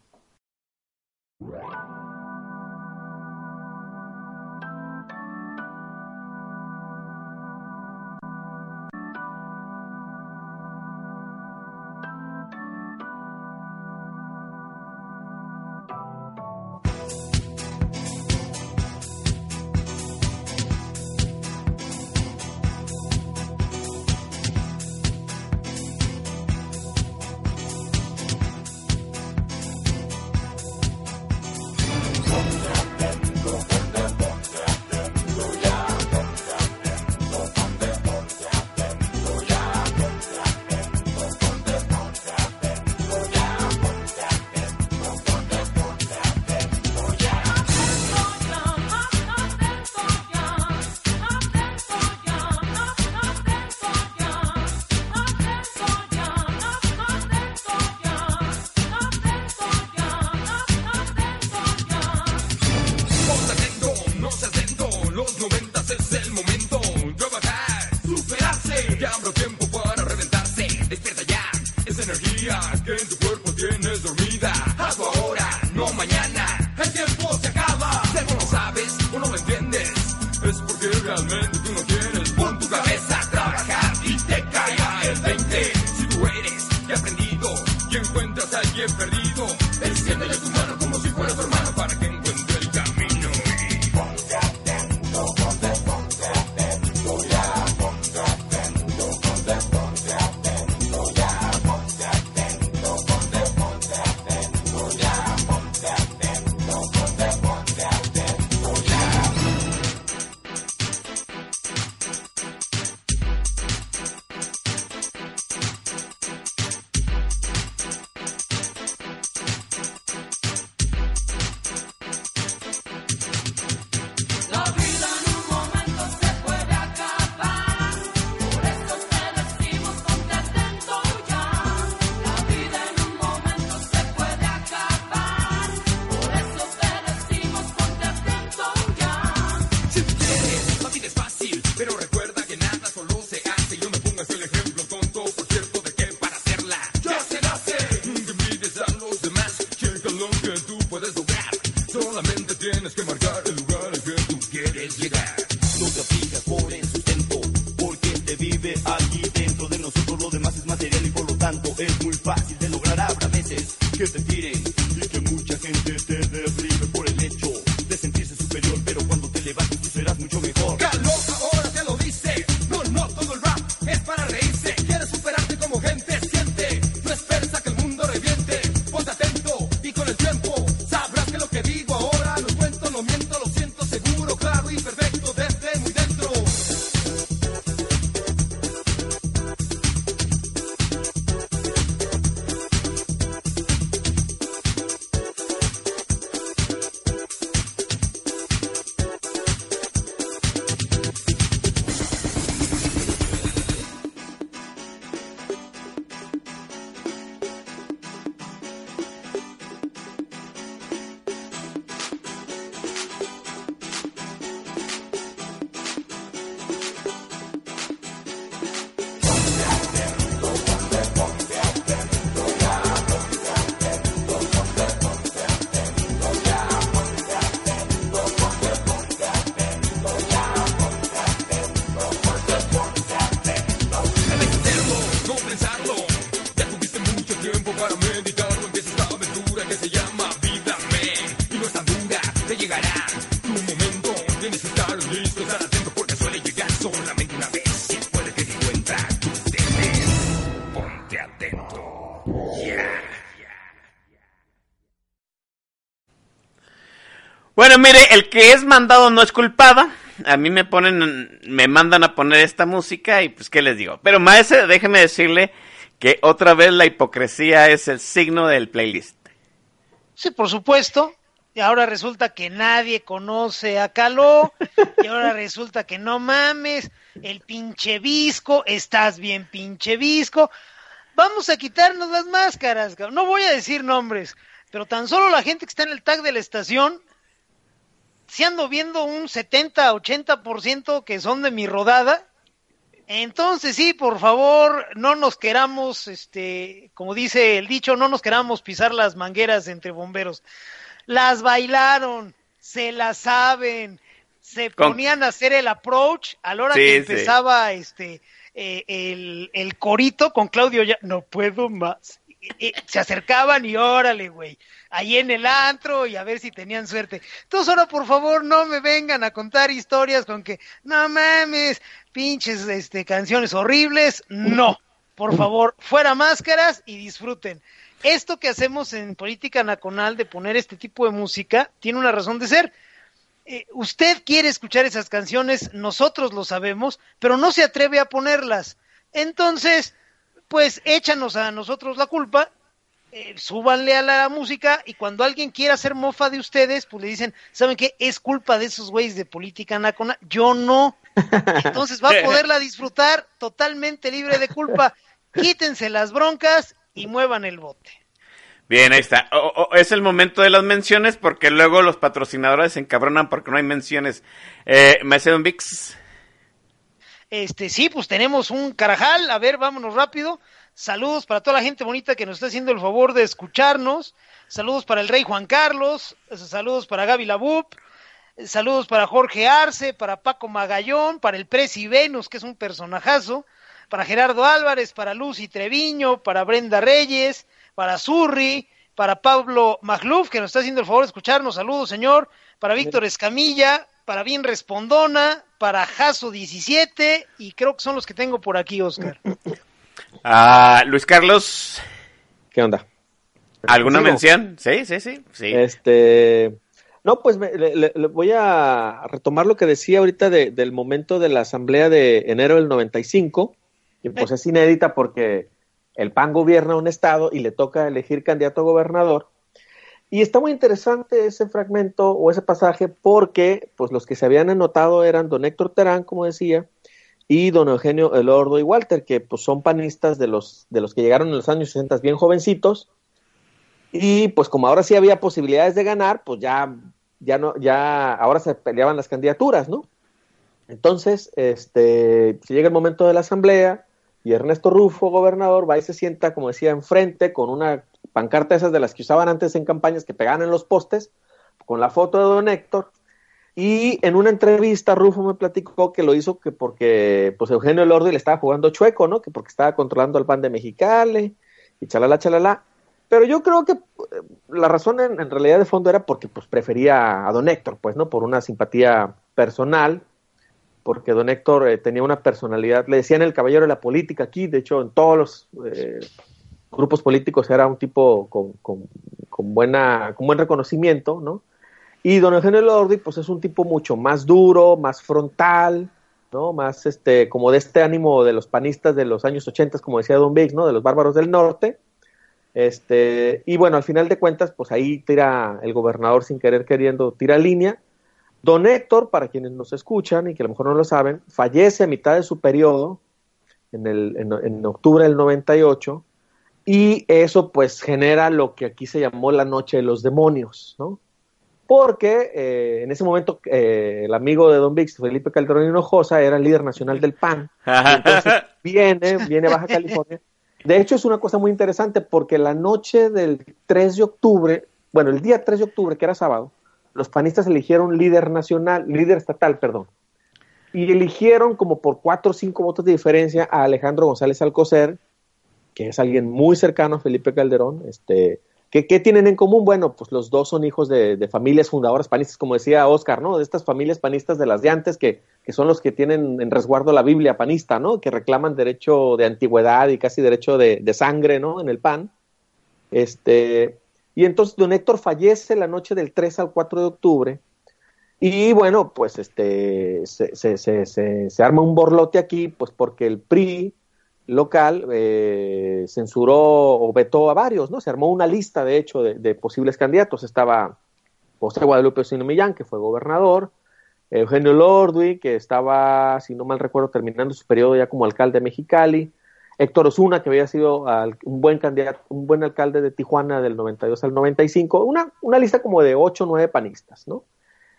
Speaker 5: Bueno, mire, el que es mandado no es culpado. A mí me ponen, me mandan a poner esta música y pues qué les digo. Pero maese, déjeme decirle que otra vez la hipocresía es el signo del playlist.
Speaker 7: Sí, por supuesto. Y ahora resulta que nadie conoce a Caló. Y ahora resulta que no mames. El pinche visco. Estás bien, pinche visco. Vamos a quitarnos las máscaras. No voy a decir nombres. Pero tan solo la gente que está en el tag de la estación. Si ando viendo un 70-80% que son de mi rodada. Entonces sí, por favor, no nos queramos, este, como dice el dicho, no nos queramos pisar las mangueras entre bomberos. Las bailaron, se las saben, se ponían a hacer el approach a la hora
Speaker 5: Sí,
Speaker 7: que
Speaker 5: sí.
Speaker 7: empezaba este eh, el, el corito con Claudio ya no puedo más. Y- y se acercaban y órale, güey, ahí en el antro y a ver si tenían suerte. Entonces ahora por favor no me vengan a contar historias con que no mames, pinches este canciones horribles, no. Por favor, fuera máscaras y disfruten. Esto que hacemos en Política Nacional de poner este tipo de música tiene una razón de ser. Eh, usted quiere escuchar esas canciones, nosotros lo sabemos, pero no se atreve a ponerlas. Entonces, pues échanos a nosotros la culpa, eh, súbanle a la música y cuando alguien quiera hacer mofa de ustedes, pues le dicen, ¿saben qué? Es culpa de esos güeyes de política nacional. Yo no. Entonces va a poderla disfrutar totalmente libre de culpa. Quítense las broncas y muevan el bote.
Speaker 5: Bien, ahí está. O- o- es el momento de las menciones porque luego los patrocinadores se encabronan porque no hay menciones. Eh, Maese Don Vix.
Speaker 7: Este, sí, pues tenemos un carajal. A ver, vámonos rápido. Saludos para toda la gente bonita que nos está haciendo el favor de escucharnos. Saludos para el rey Juan Carlos. Saludos para Gaby Labup. Saludos para Jorge Arce, para Paco Magallón, para el Presi Venus, que es un personajazo, para Gerardo Álvarez, para Lucy Treviño, para Brenda Reyes, para Zurri, para Pablo Magluf, que nos está haciendo el favor de escucharnos. Saludos, señor. Para Víctor Escamilla, para Bien Respondona, para Jaso 17, y creo que son los que tengo por aquí, Oscar. [laughs]
Speaker 5: Ah, Luis Carlos,
Speaker 6: ¿Qué onda?
Speaker 5: ¿alguna
Speaker 6: ¿Sigo?
Speaker 5: mención? Sí, sí, sí. sí.
Speaker 6: Este, no, pues me- le, le- le voy a retomar lo que decía ahorita de- del momento de la asamblea de enero del 95, que pues es inédita porque el PAN gobierna un estado y le toca elegir candidato a gobernador. Y está muy interesante ese fragmento o ese pasaje porque pues los que se habían anotado eran don Héctor Terán, como decía, y don Eugenio Elordo y Walter, que pues son panistas de los, de los que llegaron en los años 60 bien jovencitos, y pues como ahora sí había posibilidades de ganar, pues ya, ya no, ya ahora se peleaban las candidaturas, ¿no? Entonces, este, se llega el momento de la asamblea y Ernesto Rufo, gobernador, va y se sienta, como decía, enfrente con una pancarta esas de las que usaban antes en campañas que pegaban en los postes, con la foto de don Héctor. Y en una entrevista Rufo me platicó que lo hizo que porque pues Eugenio Elordi le estaba jugando chueco, ¿no? Que porque estaba controlando al pan de Mexicali y chalala, chalala. Pero yo creo que eh, la razón en, en realidad de fondo era porque pues prefería a don Héctor, pues, ¿no? Por una simpatía personal, porque don Héctor eh, tenía una personalidad, le decían el caballero de la política aquí, de hecho en todos los eh, grupos políticos era un tipo con, con buena, con buen reconocimiento, ¿no? Y don Eugenio Lordi, pues es un tipo mucho más duro, más frontal, ¿no? Más este, como de este ánimo de los panistas de los años 80, como decía Don Biggs, ¿no? De los bárbaros del norte. Este, y bueno, al final de cuentas, pues ahí tira el gobernador sin querer queriendo, tira línea. Don Héctor, para quienes nos escuchan y que a lo mejor no lo saben, fallece a mitad de su periodo, en, el, en, octubre del 98, y eso pues genera lo que aquí se llamó la noche de los demonios, ¿no? Porque eh, en ese momento eh, el amigo de Don Vix, Felipe Calderón Hinojosa, era el líder nacional del PAN. [laughs] Entonces viene, [laughs] viene a Baja California. De hecho, es una cosa muy interesante porque la noche del 3 de octubre, bueno, el día 3 de octubre, que era sábado, los panistas eligieron líder nacional, líder estatal, perdón. Y eligieron como por cuatro o cinco votos de diferencia a Alejandro González Alcocer, que es alguien muy cercano a Felipe Calderón, este, ¿Qué, ¿Qué, tienen en común? Bueno, pues los dos son hijos de, de, familias fundadoras panistas, como decía Oscar, ¿no? De estas familias panistas de las de antes, que, que, son los que tienen en resguardo la Biblia panista, ¿no? Que reclaman derecho de antigüedad y casi derecho de, de sangre, ¿no? En el PAN. Este, y entonces don Héctor fallece la noche del 3 al 4 de octubre. Y bueno, pues este, se, se, se, se arma un borlote aquí, pues porque el PRI local eh, censuró o vetó a varios, ¿no? Se armó una lista, de hecho, de, posibles candidatos. Estaba José Guadalupe Osino Millán, que fue gobernador, Eugenio Lordui, que estaba, si no mal recuerdo, terminando su periodo ya como alcalde de Mexicali, Héctor Osuna, que había sido un buen candidato, un buen alcalde de Tijuana del 92 al 95, una, una lista como de 8 o 9 panistas, ¿no?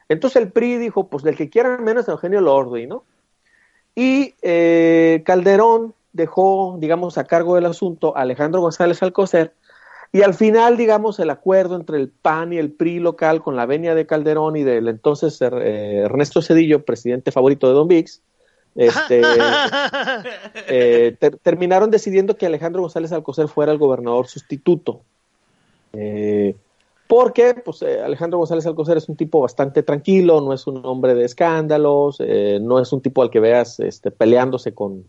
Speaker 6: Entonces el PRI dijo, pues del que quieran menos Eugenio Lordui, ¿no? Y eh, Calderón dejó, digamos, a cargo del asunto a Alejandro González Alcocer, y al final, digamos, el acuerdo entre el PAN y el PRI local con la venia de Calderón y del entonces eh, Ernesto Cedillo, presidente favorito de Don Vix, este, [laughs] eh, ter terminaron decidiendo que Alejandro González Alcocer fuera el gobernador sustituto. Eh, porque pues, Alejandro González Alcocer es un tipo bastante tranquilo, no es un hombre de escándalos, no es un tipo al que veas este, peleándose con,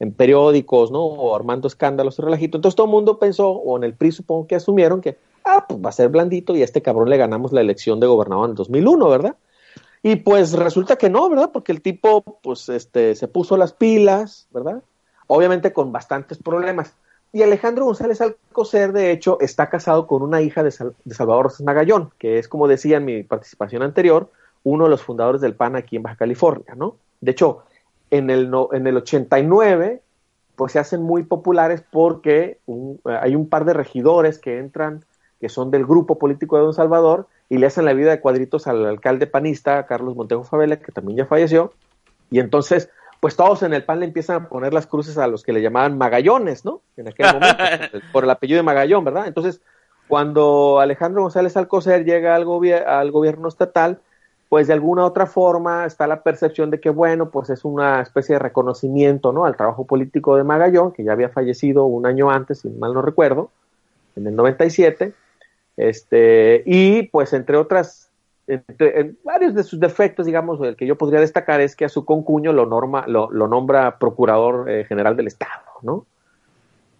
Speaker 6: en periódicos, ¿no? O armando escándalos y relajito. Entonces todo el mundo pensó, o en el PRI supongo que asumieron que, ah, pues va a ser blandito y a este cabrón le ganamos la elección de gobernador en el 2001, ¿verdad? Y pues resulta que no, ¿verdad? Porque el tipo, pues, este, se puso las pilas, ¿verdad? Obviamente con bastantes problemas. Y Alejandro González Alcocer, de hecho, está casado con una hija de, de Salvador Magallón, que es, como decía en mi participación anterior, uno de los fundadores del PAN aquí en Baja California, ¿no? De hecho, en el, no, en el 89, pues se hacen muy populares porque un, hay un par de regidores que entran, que son del grupo político de Don Salvador, y le hacen la vida de cuadritos al alcalde panista, Carlos Montejo Favela, que también ya falleció, y entonces, pues todos en el PAN le empiezan a poner las cruces a los que le llamaban Magallones, ¿no? En aquel momento, por, [laughs] el, por el apellido de Magallón, ¿verdad? Entonces, cuando Alejandro González Alcocer llega al, gobier al gobierno estatal, pues de alguna otra forma está la percepción de que, bueno, pues es una especie de reconocimiento, ¿no? Al trabajo político de Magallón, que ya había fallecido un año antes, si mal no recuerdo, en el 97, este, y pues entre otras, en varios de sus defectos, digamos, el que yo podría destacar es que a su concuño lo, norma, lo, lo nombra Procurador eh, General del Estado, ¿no?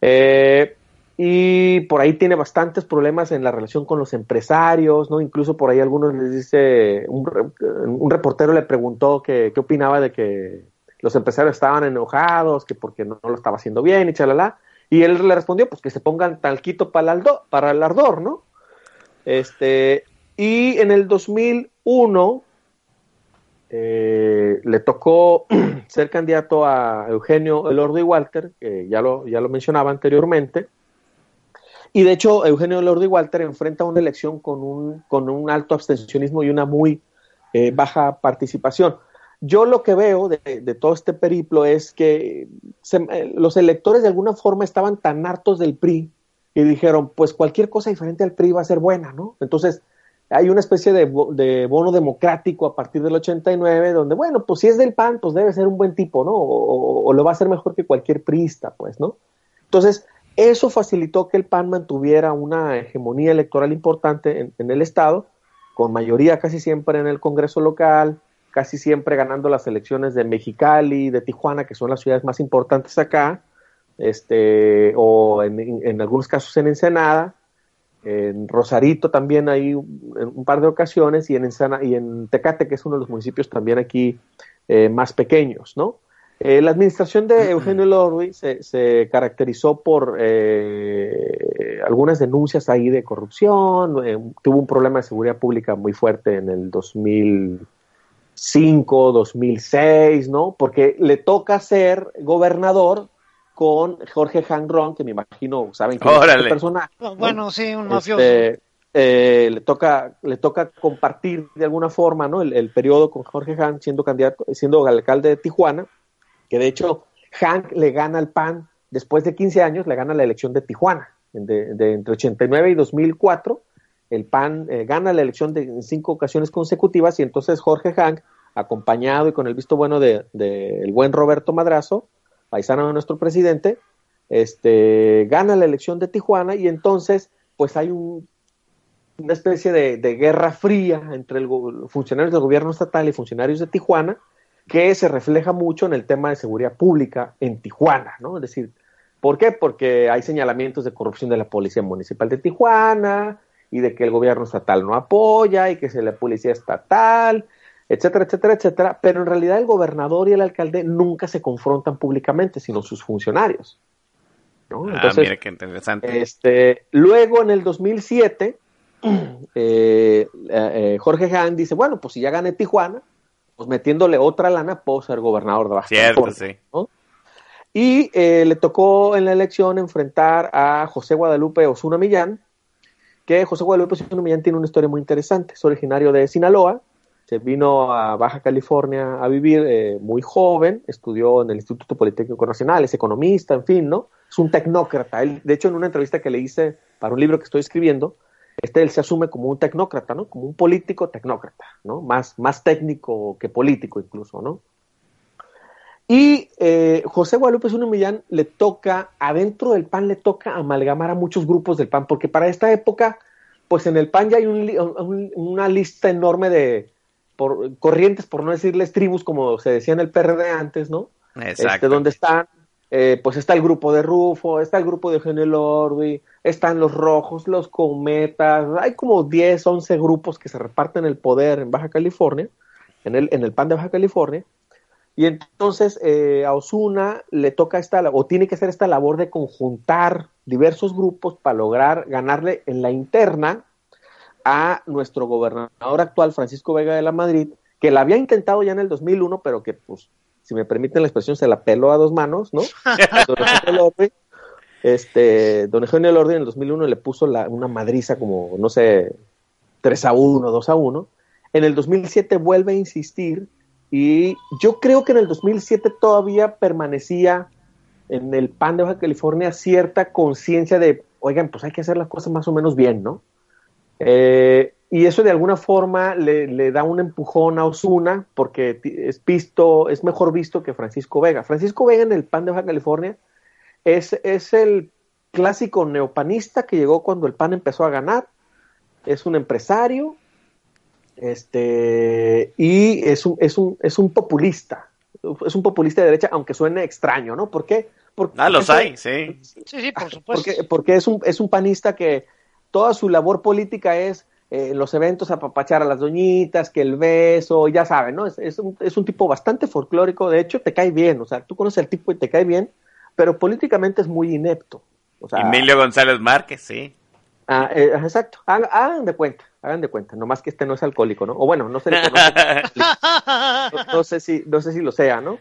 Speaker 6: Eh, y por ahí tiene bastantes problemas en la relación con los empresarios, ¿no? Incluso por ahí algunos les dice, un, un reportero le preguntó qué opinaba de que los empresarios estaban enojados, que porque no, lo estaba haciendo bien y chalala. Y él le respondió, pues que se pongan talquito para el, aldo- para el ardor, ¿no? Este, y en el 2001 eh, le tocó [clears throat] ser candidato a Eugenio Elordo y Walter, que ya lo, ya lo mencionaba anteriormente. Y de hecho, Eugenio Elordo y Walter enfrenta una elección con un, con un alto abstencionismo y una muy eh, baja participación. Yo lo que veo de, de todo este periplo es que se- eh, los electores de alguna forma estaban tan hartos del PRI y dijeron, pues cualquier cosa diferente al PRI va a ser buena, ¿no? Entonces, hay una especie de, de bono democrático a partir del 89, donde, bueno, pues si es del PAN, pues debe ser un buen tipo, ¿no? O, o- lo va a hacer mejor que cualquier priista, pues, ¿no? Entonces, eso facilitó que el PAN mantuviera una hegemonía electoral importante en, el Estado, con mayoría casi siempre en el Congreso local, casi siempre ganando las elecciones de Mexicali, de Tijuana, que son las ciudades más importantes acá, este, o en, algunos casos en Ensenada, en Rosarito también hay un, un par de ocasiones, y en, Ensana- y en Tecate, que es uno de los municipios también aquí eh, más pequeños, ¿no? Eh, la administración de Eugenio Lorui se, se caracterizó por eh, algunas denuncias ahí de corrupción, eh, tuvo un problema de seguridad pública muy fuerte en el 2005, 2006, ¿no? Porque le toca ser gobernador con Jorge Hanron, que me imagino saben que es este personaje.
Speaker 7: No, bueno, sí, un mafioso.
Speaker 6: Este, eh, le toca le toca compartir de alguna forma no el, el periodo con Jorge Hank siendo candidato siendo alcalde de Tijuana que de hecho Hank le gana al PAN después de 15 años le gana la elección de Tijuana de, de entre 89 y 2004 el PAN eh, gana la elección de en cinco ocasiones consecutivas y entonces Jorge Hank acompañado y con el visto bueno de, de el buen Roberto Madrazo paisano de nuestro presidente este gana la elección de Tijuana y entonces pues hay un una especie de, guerra fría entre el funcionarios del gobierno estatal y funcionarios de Tijuana, que se refleja mucho en el tema de seguridad pública en Tijuana, ¿no? Es decir, ¿por qué? Porque hay señalamientos de corrupción de la Policía Municipal de Tijuana y de que el gobierno estatal no apoya y que es la policía estatal, etcétera, etcétera, etcétera, pero en realidad el gobernador y el alcalde nunca se confrontan públicamente, sino sus funcionarios. ¿no?
Speaker 5: Ah, mira qué interesante.
Speaker 6: este, luego en el 2007, [clears throat] eh, eh, Jorge Hahn dice, bueno, pues si ya gané Tijuana, metiéndole otra lana puedo ser gobernador de Baja
Speaker 5: Cierto,
Speaker 6: California,
Speaker 5: sí.
Speaker 6: ¿no? Y eh, le tocó en la elección enfrentar a José Guadalupe Osuna Millán, que José Guadalupe Osuna Millán tiene una historia muy interesante. Es originario de Sinaloa, se vino a Baja California a vivir eh, muy joven, estudió en el Instituto Politécnico Nacional, es economista, en fin, ¿no? Es un tecnócrata. Él, de hecho, en una entrevista que le hice para un libro que estoy escribiendo, este él se asume como un tecnócrata, ¿no? Como un político tecnócrata, ¿no? Más, más técnico que político incluso, ¿no? Y eh, José Guadalupe Zuna Millán le toca, adentro del PAN le toca amalgamar a muchos grupos del PAN, porque para esta época, pues en el PAN ya hay un li- un- una lista enorme de por, corrientes, por no decirles tribus, como se decía en el PRD antes, ¿no? Este,
Speaker 5: Exacto.
Speaker 6: donde están, eh, pues está el grupo de Rufo, está el grupo de Eugenio Lordi, están los rojos, los cometas, hay como 10, 11 grupos que se reparten el poder en Baja California, en el, en el PAN de Baja California, y entonces eh, a Osuna le toca esta, o tiene que hacer esta labor de conjuntar diversos grupos para lograr ganarle en la interna a nuestro gobernador actual, Francisco Vega de la Madrid, que la había intentado ya en el 2001, pero que, pues, si me permiten la expresión, se la peló a dos manos, ¿no? [laughs] Don Eugenio Lordi, este, don Eugenio Lordi en el 2001 le puso la- una madriza como, no sé, 3 a 1, 2 a 1. En el 2007 vuelve a insistir y yo creo que en el 2007 todavía permanecía en el PAN de Baja California cierta conciencia de, oigan, pues hay que hacer las cosas más o menos bien, ¿no? Eh, y eso de alguna forma le, le da un empujón a Osuna porque es visto, es mejor visto que Francisco Vega. Francisco Vega en el PAN de Baja California es, es el clásico neopanista que llegó cuando el PAN empezó a ganar. Es un empresario, este, y es un, es un, es un populista. Es un populista de derecha, aunque suene extraño, ¿no? ¿Por qué? Porque,
Speaker 5: Ah, los hay, sí.
Speaker 7: Sí, sí, por supuesto.
Speaker 6: porque, porque es, un, es un panista que toda su labor política es eh, en los eventos apapachar a las doñitas, que el beso, ya saben, ¿no? Es, es, un, es un tipo bastante folclórico, de hecho te cae bien, o sea, tú conoces al tipo y te cae bien, pero políticamente es muy inepto. O sea,
Speaker 5: Emilio González Márquez, sí.
Speaker 6: ah, eh, exacto, hagan, hagan de cuenta, hagan de cuenta, nomás que este no es alcohólico, ¿no? O bueno, no se le conoce, no, no sé si, no sé si lo sea, ¿no?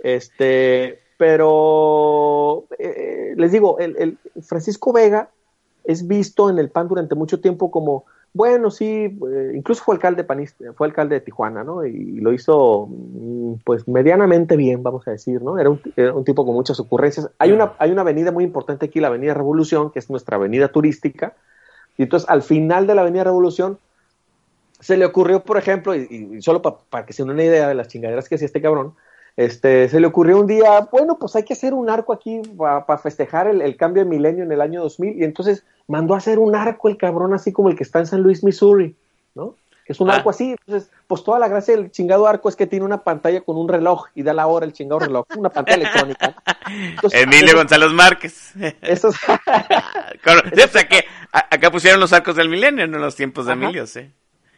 Speaker 6: Este, pero eh, les digo, el, el Francisco Vega es visto en el PAN durante mucho tiempo como, bueno, sí, eh, incluso fue alcalde panista, fue alcalde de Tijuana, ¿no? Y lo hizo, mm, pues, medianamente bien, vamos a decir, ¿no? Era un, era un tipo con muchas ocurrencias. Hay una, hay una avenida muy importante aquí, la Avenida Revolución, que es nuestra avenida turística, y entonces al final de la Avenida Revolución se le ocurrió, por ejemplo, y, y solo pa- para que se den una idea de las chingaderas que hacía este cabrón, este, se le ocurrió un día, bueno, pues hay que hacer un arco aquí para festejar el, el cambio de milenio en el año 2000, y entonces mandó a hacer un arco el cabrón así como el que está en San Luis, Missouri, ¿no? Es un
Speaker 5: Ah.
Speaker 6: arco así, entonces, pues toda la gracia del chingado arco es que tiene una pantalla con un reloj y da la hora el chingado reloj, una pantalla electrónica. Entonces,
Speaker 5: Emilio
Speaker 6: eso-
Speaker 5: González Márquez.
Speaker 6: esos-
Speaker 5: Claro, sí, o sea que a- acá pusieron los arcos del milenio, no en los tiempos de
Speaker 6: Ajá.
Speaker 5: Emilio, sí.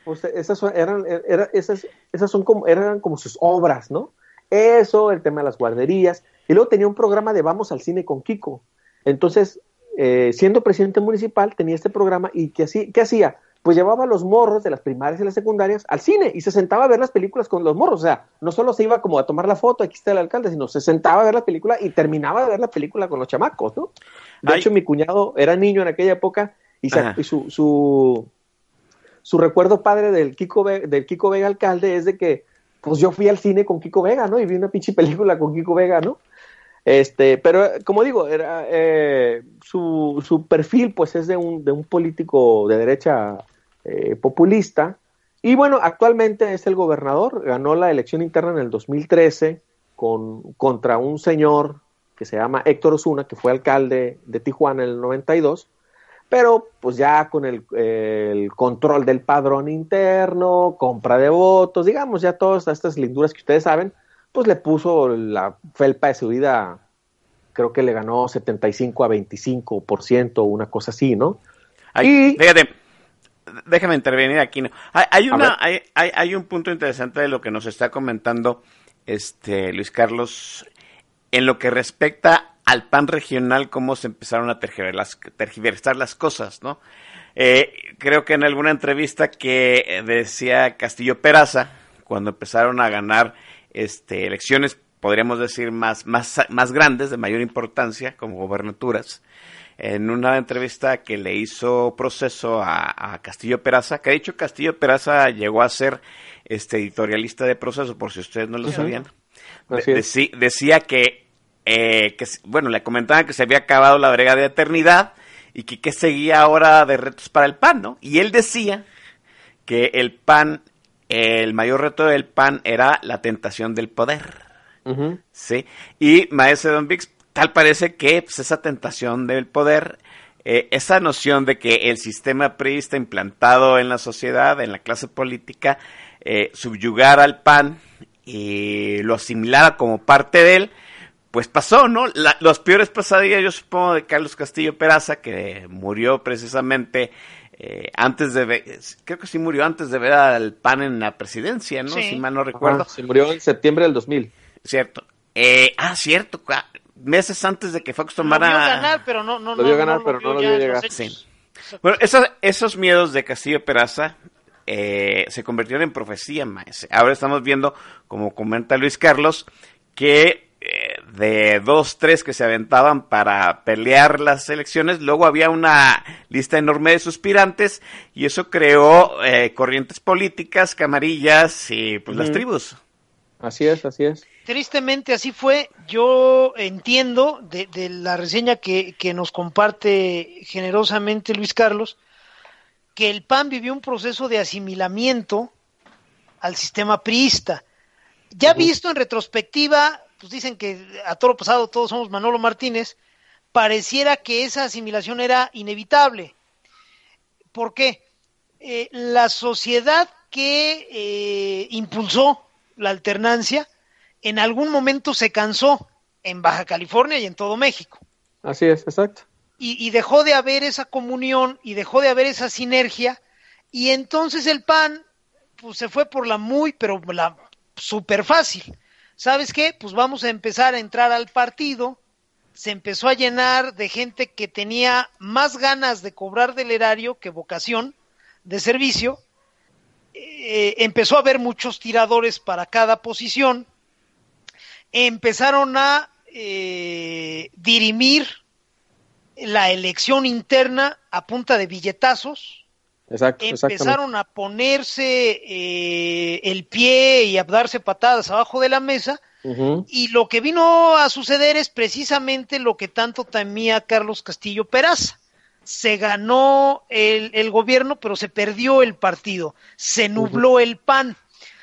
Speaker 6: Pues esas eran, era- esas, esas son como, eran como sus obras, ¿no? Eso, el tema de las guarderías. Y luego tenía un programa de Vamos al cine con Kiko. Entonces, eh, siendo presidente municipal, tenía este programa y ¿qué hacía? ¿qué hacía? Pues llevaba a los morros de las primarias y las secundarias al cine y se sentaba a ver las películas con los morros. O sea, no solo se iba como a tomar la foto, aquí está el alcalde, sino se sentaba a ver la película y terminaba de ver la película con los chamacos, ¿no? De
Speaker 5: Ay.
Speaker 6: hecho, mi cuñado era niño en aquella época y, se- y su, su, su recuerdo padre del Kiko, del Kiko Vega alcalde es de que pues yo fui al cine con Kiko Vega, ¿no? Y vi una pinche película con Kiko Vega, ¿no? Este, pero eh, como digo, era, eh, su, su perfil pues es de un, de un político de derecha eh, populista. Y bueno, actualmente es el gobernador, ganó la elección interna en el 2013 con, contra un señor que se llama Héctor Osuna, que fue alcalde de Tijuana en el 92, pero pues ya con el, el control del padrón interno, compra de votos, digamos, ya todas estas linduras que ustedes saben, pues le puso la felpa de su vida, creo que le ganó 75 a 25%, una cosa así, ¿no?
Speaker 5: Ay,
Speaker 6: Y-
Speaker 5: Fíjate, déjame intervenir aquí. ¿no? Hay, hay una, hay, hay, hay un punto interesante de lo que nos está comentando este Luis Carlos en lo que respecta al pan regional, cómo se empezaron a tergiversar las, cosas, ¿no? Eh, creo que en alguna entrevista que eh, decía Castillo Peraza, cuando empezaron a ganar este, elecciones, podríamos decir, más, más, más grandes, de mayor importancia, como gobernaturas, en una entrevista que le hizo proceso a, a Castillo Peraza, que de hecho Castillo Peraza llegó a ser este editorialista de proceso, por si ustedes no lo sabían. De- decía que, eh, que, bueno, le comentaban que se había acabado la brega de eternidad y que, que seguía ahora de retos para el PAN, ¿no? Y él decía que el PAN, el mayor reto del PAN era la tentación del poder. Sí, y Maese Don Vix, tal parece que pues, esa tentación del poder, eh, esa noción de que el sistema priista implantado en la sociedad, en la clase política, eh, subyugara al PAN y lo asimilara como parte de él, pues pasó, ¿no? La- los peores pesadillas, yo supongo, de Carlos Castillo Peraza, que murió precisamente eh, antes de ver, creo que sí murió antes de ver al PAN en la presidencia, ¿no?
Speaker 7: Sí.
Speaker 5: Si mal no recuerdo.
Speaker 6: Ajá, se murió en septiembre del 2000.
Speaker 5: Cierto. Eh, ah, cierto. Meses antes de que Fox
Speaker 7: Lo
Speaker 5: tomara.
Speaker 7: vio ganar, pero no, no,
Speaker 6: Lo vio
Speaker 7: no,
Speaker 6: ganar,
Speaker 7: no
Speaker 6: pero no lo vio llegar.
Speaker 5: Sí. Bueno, esos, esos miedos de Castillo Peraza eh, se convirtieron en profecía, maese. Ahora estamos viendo, como comenta Luis Carlos, que de dos, tres que se aventaban para pelear las elecciones, luego había una lista enorme de suspirantes y eso creó eh, corrientes políticas, camarillas y pues las tribus.
Speaker 6: Así es, así es.
Speaker 7: Tristemente así fue. Yo entiendo de, de la reseña que, que nos comparte generosamente Luis Carlos, que el PAN vivió un proceso de asimilamiento al sistema priista. Ya visto en retrospectiva, pues dicen que a toro pasado todos somos Manolo Martínez, pareciera que esa asimilación era inevitable. ¿Por qué? Eh, la sociedad que eh, impulsó la alternancia en algún momento se cansó en Baja California y en todo México.
Speaker 6: Así es, exacto.
Speaker 7: Y, y dejó de haber esa comunión y dejó de haber esa sinergia y entonces el PAN pues se fue por la muy, pero la súper fácil. ¿Sabes qué? Pues vamos a empezar a entrar al partido. Se empezó a llenar de gente que tenía más ganas de cobrar del erario que vocación de servicio. Eh, empezó a haber muchos tiradores para cada posición. Empezaron a eh, dirimir la elección interna a punta de billetazos
Speaker 6: Exacto,
Speaker 7: empezaron a ponerse eh, el pie y a darse patadas abajo de la mesa y lo que vino a suceder es precisamente lo que tanto temía Carlos Castillo Peraza. Se ganó el, el gobierno, pero se perdió el partido, se nubló el pan.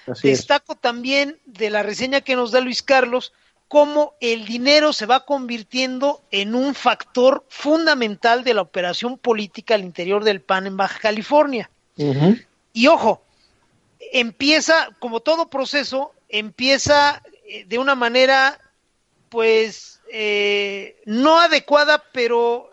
Speaker 6: Así es.
Speaker 7: Destaco también de la reseña que nos da Luis Carlos cómo el dinero se va convirtiendo en un factor fundamental de la operación política al interior del PAN en Baja California. Y ojo, empieza, como todo proceso, empieza eh, de una manera, pues, eh, no adecuada, pero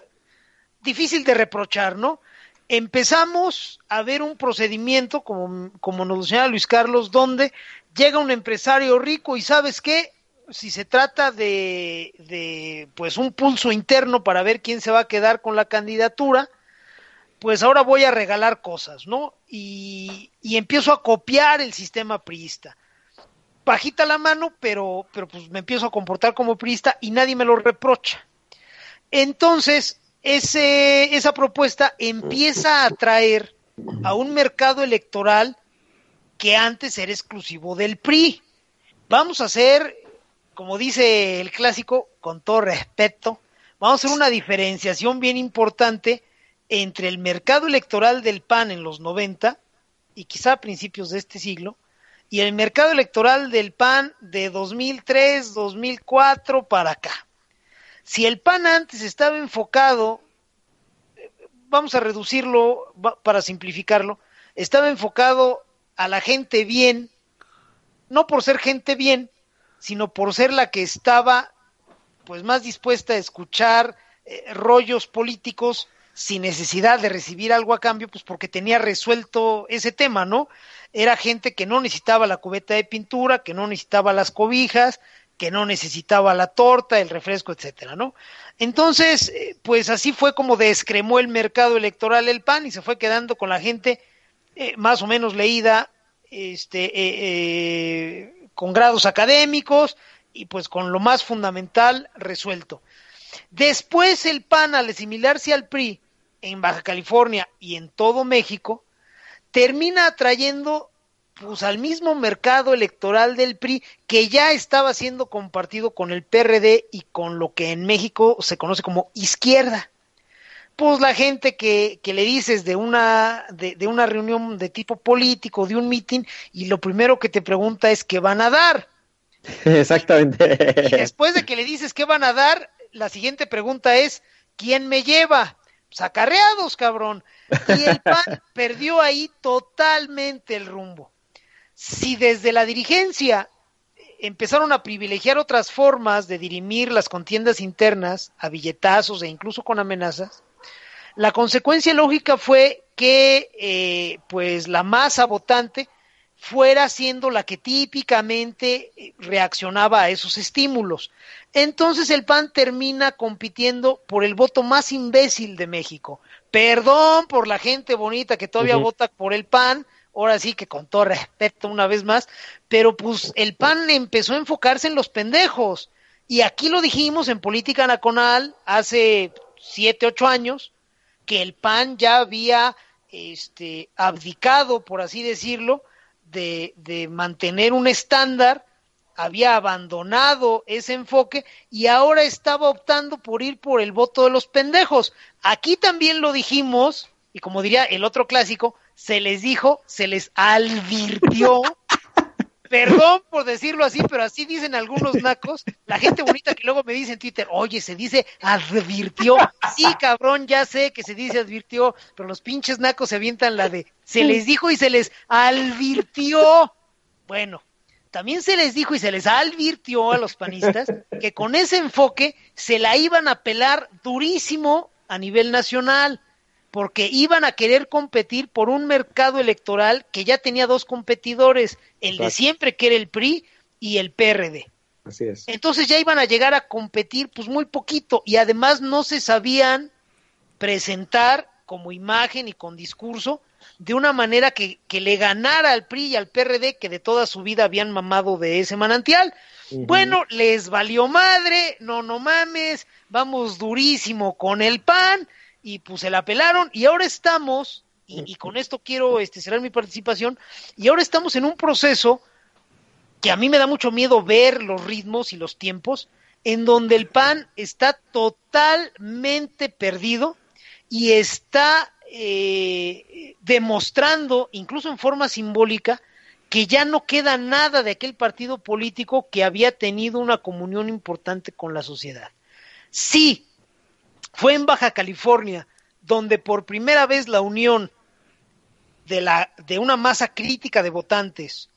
Speaker 7: difícil de reprochar, ¿no? Empezamos a ver un procedimiento, como, como nos lo señala Luis Carlos, donde llega un empresario rico y sabes qué, si se trata de, de pues un pulso interno para ver quién se va a quedar con la candidatura, pues ahora voy a regalar cosas, ¿no? Y, y empiezo a copiar el sistema priista. Bajita la mano, pero, pero pues me empiezo a comportar como priista y nadie me lo reprocha. Entonces, ese, esa propuesta empieza a atraer a un mercado electoral que antes era exclusivo del PRI. Vamos a hacer, como dice el clásico, con todo respeto, vamos a hacer una diferenciación bien importante entre el mercado electoral del PAN en los 90 y quizá a principios de este siglo y el mercado electoral del PAN de 2003, 2004 para acá. Si el PAN antes estaba enfocado, vamos a reducirlo para simplificarlo, estaba enfocado a la gente bien, no por ser gente bien, sino por ser la que estaba pues más dispuesta a escuchar eh, rollos políticos sin necesidad de recibir algo a cambio, pues porque tenía resuelto ese tema, ¿no? Era gente que no necesitaba la cubeta de pintura, que no necesitaba las cobijas, que no necesitaba la torta, el refresco, etcétera, ¿no? Entonces, eh, pues así fue como descremó el mercado electoral el PAN y se fue quedando con la gente eh, más o menos leída, este, eh, eh, con grados académicos y pues con lo más fundamental resuelto. Después el PAN, al asimilarse al PRI en Baja California y en todo México, termina atrayendo pues al mismo mercado electoral del PRI que ya estaba siendo compartido con el PRD y con lo que en México se conoce como izquierda. Pues la gente que, que le dices de una, de, de una reunión de tipo político, de un mitin, y lo primero que te pregunta es qué van a dar. [laughs]
Speaker 6: Exactamente.
Speaker 7: Y después de que le dices qué van a dar, la siguiente pregunta es, ¿quién me lleva? Pues acarreados, cabrón. Y el [laughs] PAN perdió ahí totalmente el rumbo. Si desde la dirigencia empezaron a privilegiar otras formas de dirimir las contiendas internas a billetazos e incluso con amenazas, la consecuencia lógica fue que eh, pues la masa votante fuera siendo la que típicamente eh, reaccionaba a esos estímulos. Entonces el PAN termina compitiendo por el voto más imbécil de México. Perdón por la gente bonita que todavía vota por el PAN, ahora sí que con todo respeto una vez más, pero pues el PAN empezó a enfocarse en los pendejos. Y aquí lo dijimos en Política Nacional hace siete, ocho años, que el PAN ya había este, abdicado, por así decirlo, de, de mantener un estándar, había abandonado ese enfoque y ahora estaba optando por ir por el voto de los pendejos. Aquí también lo dijimos y como diría el otro clásico, se les dijo, se les advirtió. [laughs] Perdón por decirlo así, pero así dicen algunos [laughs] nacos. La gente bonita que luego me dice en Twitter, oye, se dice advirtió. Sí, cabrón, ya sé que se dice advirtió, pero los pinches nacos se avientan la de se les dijo y se les advirtió. Bueno, también se les dijo y se les advirtió a los panistas que con ese enfoque se la iban a pelar durísimo a nivel nacional, porque iban a querer competir por un mercado electoral que ya tenía dos competidores, el de siempre que era el PRI y el PRD.
Speaker 6: Así es.
Speaker 7: Entonces ya iban a llegar a competir pues muy poquito y además no se sabían presentar como imagen y con discurso de una manera que, que le ganara al PRI y al PRD que de toda su vida habían mamado de ese manantial. Bueno, les valió madre, no, no mames, vamos durísimo con el PAN y pues se la pelaron y ahora estamos, y, con esto quiero este, cerrar mi participación, y ahora estamos en un proceso que a mí me da mucho miedo ver los ritmos y los tiempos, en donde el PAN está totalmente perdido y está eh, demostrando, incluso en forma simbólica, que ya no queda nada de aquel partido político que había tenido una comunión importante con la sociedad. Sí, fue en Baja California donde por primera vez la unión de, la, de una masa crítica de votantes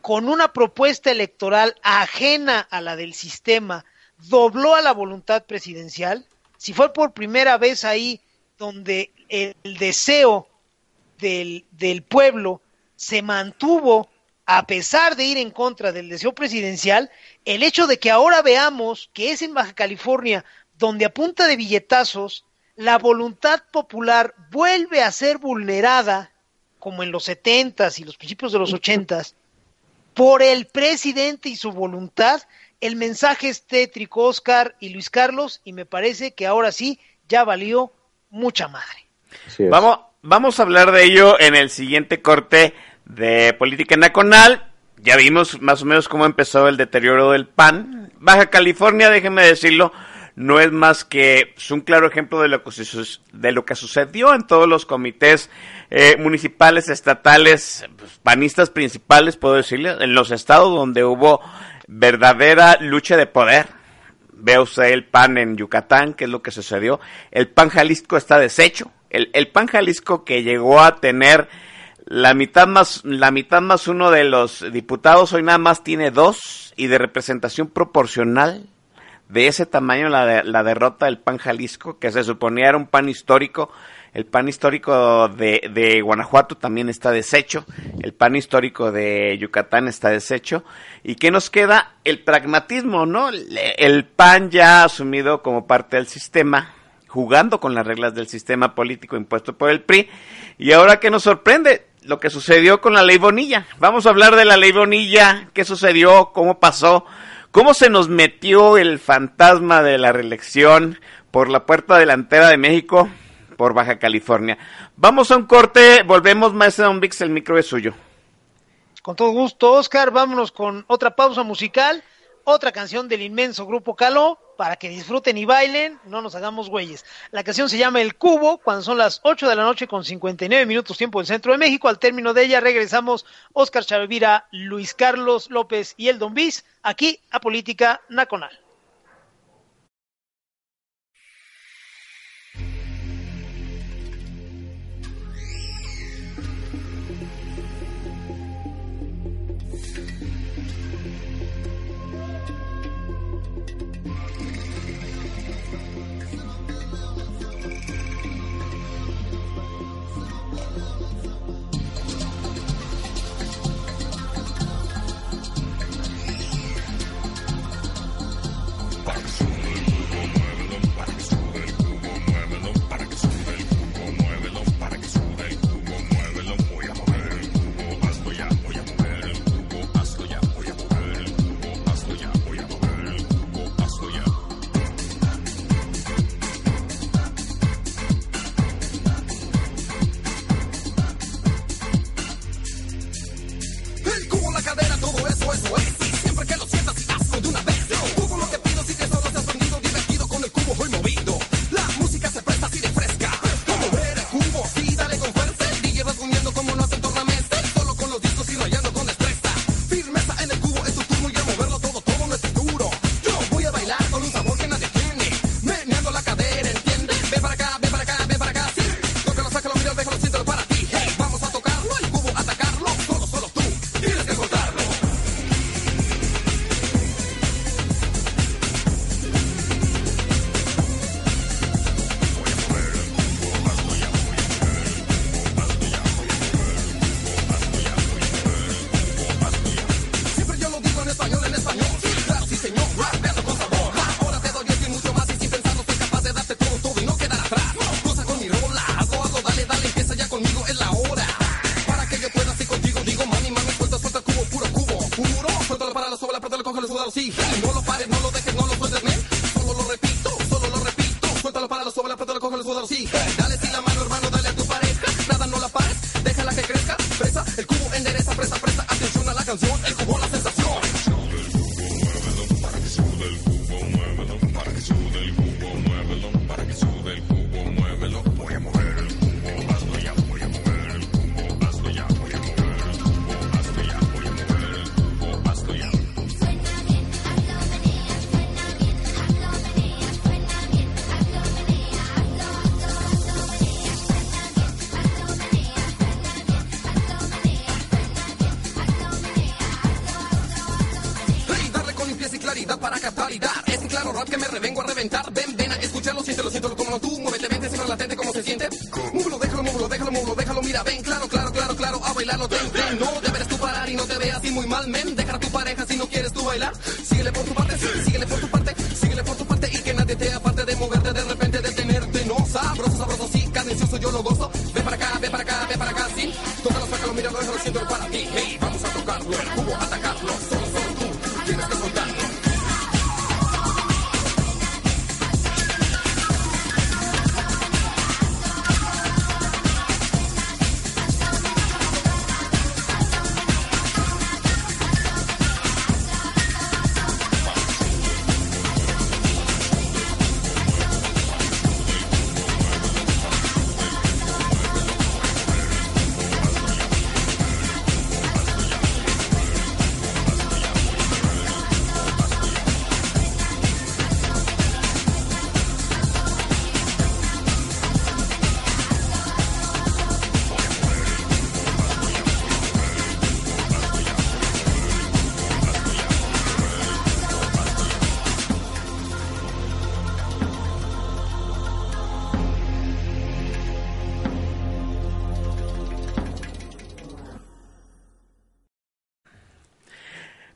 Speaker 7: con una propuesta electoral ajena a la del sistema dobló a la voluntad presidencial, si fue por primera vez ahí donde el deseo del, del pueblo se mantuvo a pesar de ir en contra del deseo presidencial, el hecho de que ahora veamos que es en Baja California donde a punta de billetazos la voluntad popular vuelve a ser vulnerada, como en los setentas y los principios de los ochentas, por el presidente y su voluntad, el mensaje es tétrico, Oscar y Luis Carlos, y me parece que ahora sí ya valió mucha madre.
Speaker 5: Vamos, vamos a hablar de ello en el siguiente corte de Política Nacional. Ya vimos más o menos cómo empezó el deterioro del PAN. Baja California, déjenme decirlo, no es más que pues, un claro ejemplo de lo que, de lo que sucedió en todos los comités eh, municipales, estatales, pues, panistas principales, puedo decirle, en los estados donde hubo verdadera lucha de poder. Ve usted el PAN en Yucatán, que es lo que sucedió. El PAN Jalisco está deshecho. El, el PAN Jalisco que llegó a tener la mitad más la mitad más uno de los diputados hoy nada más tiene dos y de representación proporcional de ese tamaño la, la derrota del PAN Jalisco que se suponía era un PAN histórico. El PAN histórico de, de Guanajuato también está deshecho. El PAN histórico de Yucatán está deshecho. Y qué nos queda el pragmatismo no el, el PAN ya asumido como parte del sistema jugando con las reglas del sistema político impuesto por el PRI. Y ahora que nos sorprende lo que sucedió con la ley Bonilla. Vamos a hablar de la ley Bonilla, qué sucedió, cómo pasó, cómo se nos metió el fantasma de la reelección por la puerta delantera de México, por Baja California. Vamos a un corte, volvemos, maestro Don Vix, el micro es suyo.
Speaker 7: Con todo gusto, Oscar, vámonos con otra pausa musical, otra canción del inmenso grupo Caló, para que disfruten y bailen, no nos hagamos güeyes. La canción se llama El Cubo, cuando son las 8 de la noche con 59 minutos tiempo del centro de México. Al término de ella regresamos Oscar Chavira, Luis Carlos López y el Don Bis, aquí a Política Nacional.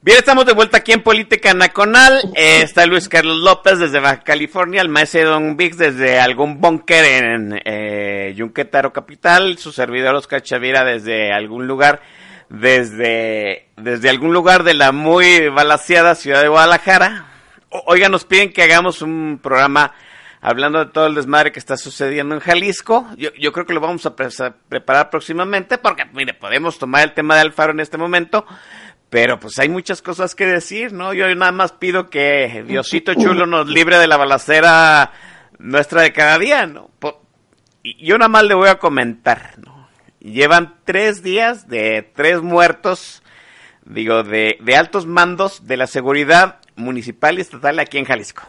Speaker 5: Bien, estamos de vuelta aquí en Política Nacional. Eh, está Luis Carlos López desde Baja California, el maestro Don Vix desde algún búnker en eh, Yunquetaro Capital, su servidor Oscar Chavira desde algún lugar, desde, desde algún lugar de la muy balaseada ciudad de Guadalajara. O- Oiga, nos piden que hagamos un programa hablando de todo el desmadre que está sucediendo en Jalisco. Yo, yo creo que lo vamos a pre- a preparar próximamente porque, mire, podemos tomar el tema de Alfaro en este momento, pero pues hay muchas cosas que decir, ¿no? Yo nada más pido que Diosito Chulo nos libre de la balacera nuestra de cada día, ¿no? Yo nada más le voy a comentar, ¿no? Llevan tres días de tres muertos, digo, de, de altos mandos de la seguridad municipal y estatal aquí en Jalisco.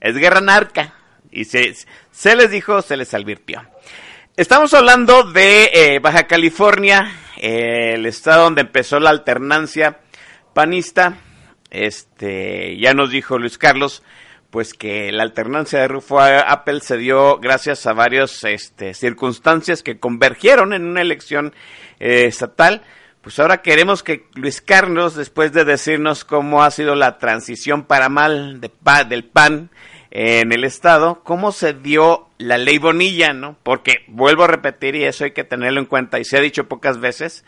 Speaker 5: Es guerra narca. Y se, se les dijo, se les advirtió. Estamos hablando de eh, Baja California, el estado donde empezó la alternancia panista. Este, ya nos dijo Luis Carlos, pues que la alternancia de Rufo Apple se dio gracias a varias este, circunstancias que convergieron en una elección eh, estatal. Pues ahora queremos que Luis Carlos, después de decirnos cómo ha sido la transición para mal de pa- del PAN en el Estado, cómo se dio la ley Bonilla, ¿no? Porque vuelvo a repetir, y eso hay que tenerlo en cuenta, y se ha dicho pocas veces,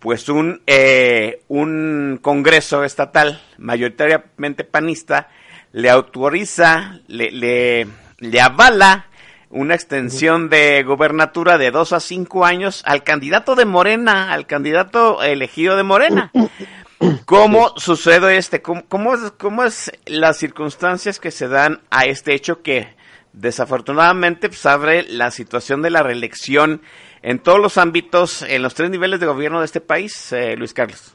Speaker 5: pues un, eh, un Congreso estatal mayoritariamente panista le autoriza, le, le, le avala una extensión de gobernatura de dos a cinco años al candidato de Morena, al candidato elegido de Morena. [laughs] [clears throat] ¿Cómo sucede este? ¿Cómo, cómo, es, ¿Cómo es las circunstancias que se dan a este hecho que desafortunadamente pues, abre la situación de la reelección en todos los ámbitos, en los tres niveles de gobierno de este país, eh, Luis Carlos?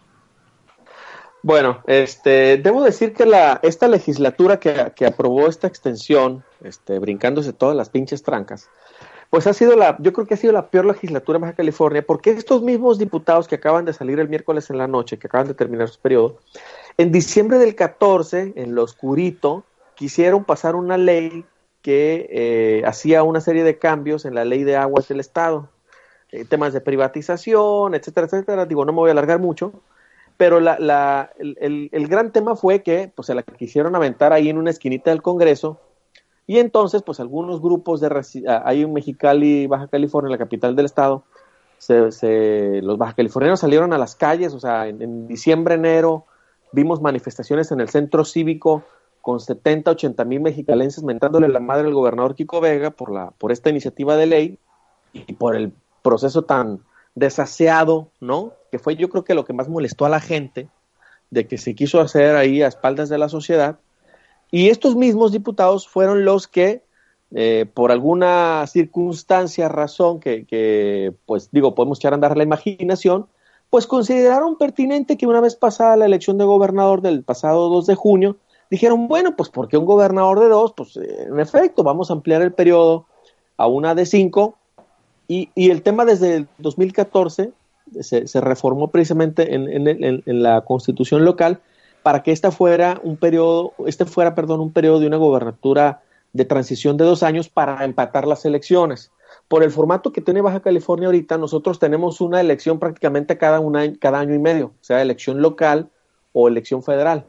Speaker 6: Bueno, este, debo decir que la, esta legislatura que, que aprobó esta extensión, este, brincándose todas las pinches trancas, pues ha sido la, yo creo que ha sido la peor legislatura en Baja California, porque estos mismos diputados que acaban de salir el miércoles en la noche, que acaban de terminar su periodo, en diciembre del 14, en lo oscurito, quisieron pasar una ley que eh, hacía una serie de cambios en la ley de aguas del Estado, eh, temas de privatización, etcétera, etcétera. Digo, no me voy a alargar mucho, pero la, la, el, el, el gran tema fue que pues, se la quisieron aventar ahí en una esquinita del Congreso, y entonces, pues algunos grupos de ah, hay en Mexicali, Baja California, la capital del estado, se, se- los baja californianos salieron a las calles, o sea, en, en diciembre, enero, vimos manifestaciones en el centro cívico con 70, 80 mil mexicalenses mentándole la madre al gobernador Kiko Vega por, la, por esta iniciativa de ley y por el proceso tan desaseado, ¿no? Que fue yo creo que lo que más molestó a la gente de que se quiso hacer ahí a espaldas de la sociedad. Y estos mismos diputados fueron los que, eh, por alguna circunstancia, razón que, pues digo, podemos echar a andar la imaginación, pues consideraron pertinente que una vez pasada la elección de gobernador del pasado 2 de junio, dijeron, bueno, pues porque un gobernador de dos, pues en efecto, vamos a ampliar el periodo a una de cinco. Y, y el tema desde el 2014 se, se reformó precisamente en, en, en, en la constitución local para que esta fuera un periodo, este fuera, perdón, un periodo de una gobernatura de transición de dos años para empatar las elecciones. Por el formato que tiene Baja California ahorita, nosotros tenemos una elección prácticamente cada, una, cada año y medio, sea, elección local o elección federal.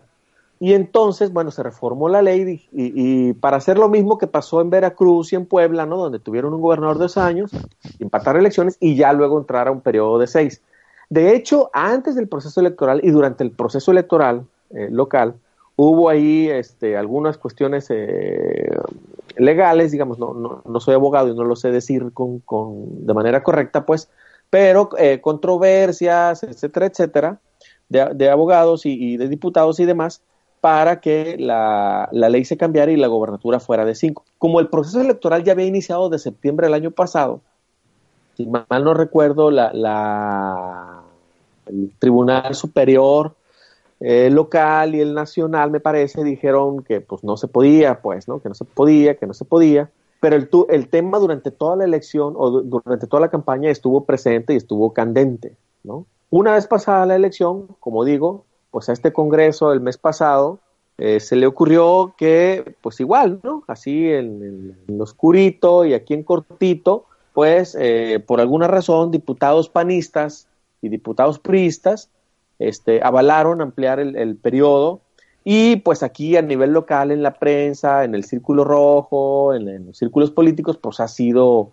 Speaker 6: Y entonces, bueno, se reformó la ley y, para hacer lo mismo que pasó en Veracruz y en Puebla, ¿no? Donde tuvieron un gobernador de dos años, empatar elecciones y ya luego entrar a un periodo de seis. De hecho, antes del proceso electoral y durante el proceso electoral eh, local, hubo ahí este, algunas cuestiones eh, legales, digamos, no, no, no, soy abogado y no lo sé decir con, con de manera correcta, pues, pero eh, controversias, etcétera, etcétera, de, abogados y, y, de diputados y demás, para que la, la, ley se cambiara y la gobernatura fuera de cinco. Como el proceso electoral ya había iniciado de septiembre del año pasado, si mal no recuerdo, la, la el Tribunal Superior eh, local y el nacional, me parece, dijeron que pues no se podía, pues, ¿no? Que no se podía, que no se podía. Pero el, el tema durante toda la elección o durante toda la campaña estuvo presente y estuvo candente, ¿no? Una vez pasada la elección, como digo, pues a este Congreso el mes pasado eh, se le ocurrió que, pues igual, ¿no? Así en, en, en oscurito y aquí en cortito, pues eh, por alguna razón diputados panistas y diputados priistas este, avalaron ampliar el, el, periodo y pues aquí a nivel local en la prensa, en el círculo rojo, en, los círculos políticos, pues ha sido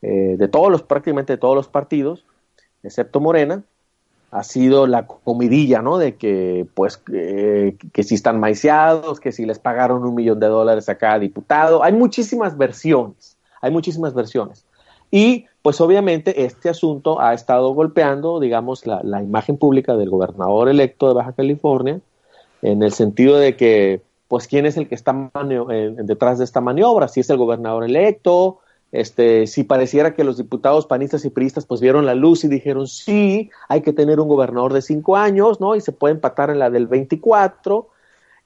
Speaker 6: eh, de todos los, prácticamente de todos los partidos, excepto Morena, ha sido la comidilla, ¿no? De que, pues, que si están maiciados, que si les pagaron un millón de dólares a cada diputado. Hay muchísimas versiones, hay muchísimas versiones. Y, pues, obviamente, este asunto ha estado golpeando, digamos, la, la imagen pública del gobernador electo de Baja California, en el sentido de que, pues, ¿quién es el que está eh, detrás de esta maniobra? Si es el gobernador electo, este, si pareciera que los diputados panistas y priistas pues vieron la luz y dijeron sí, hay que tener un gobernador de cinco años, ¿no? Y se puede empatar en la del 24.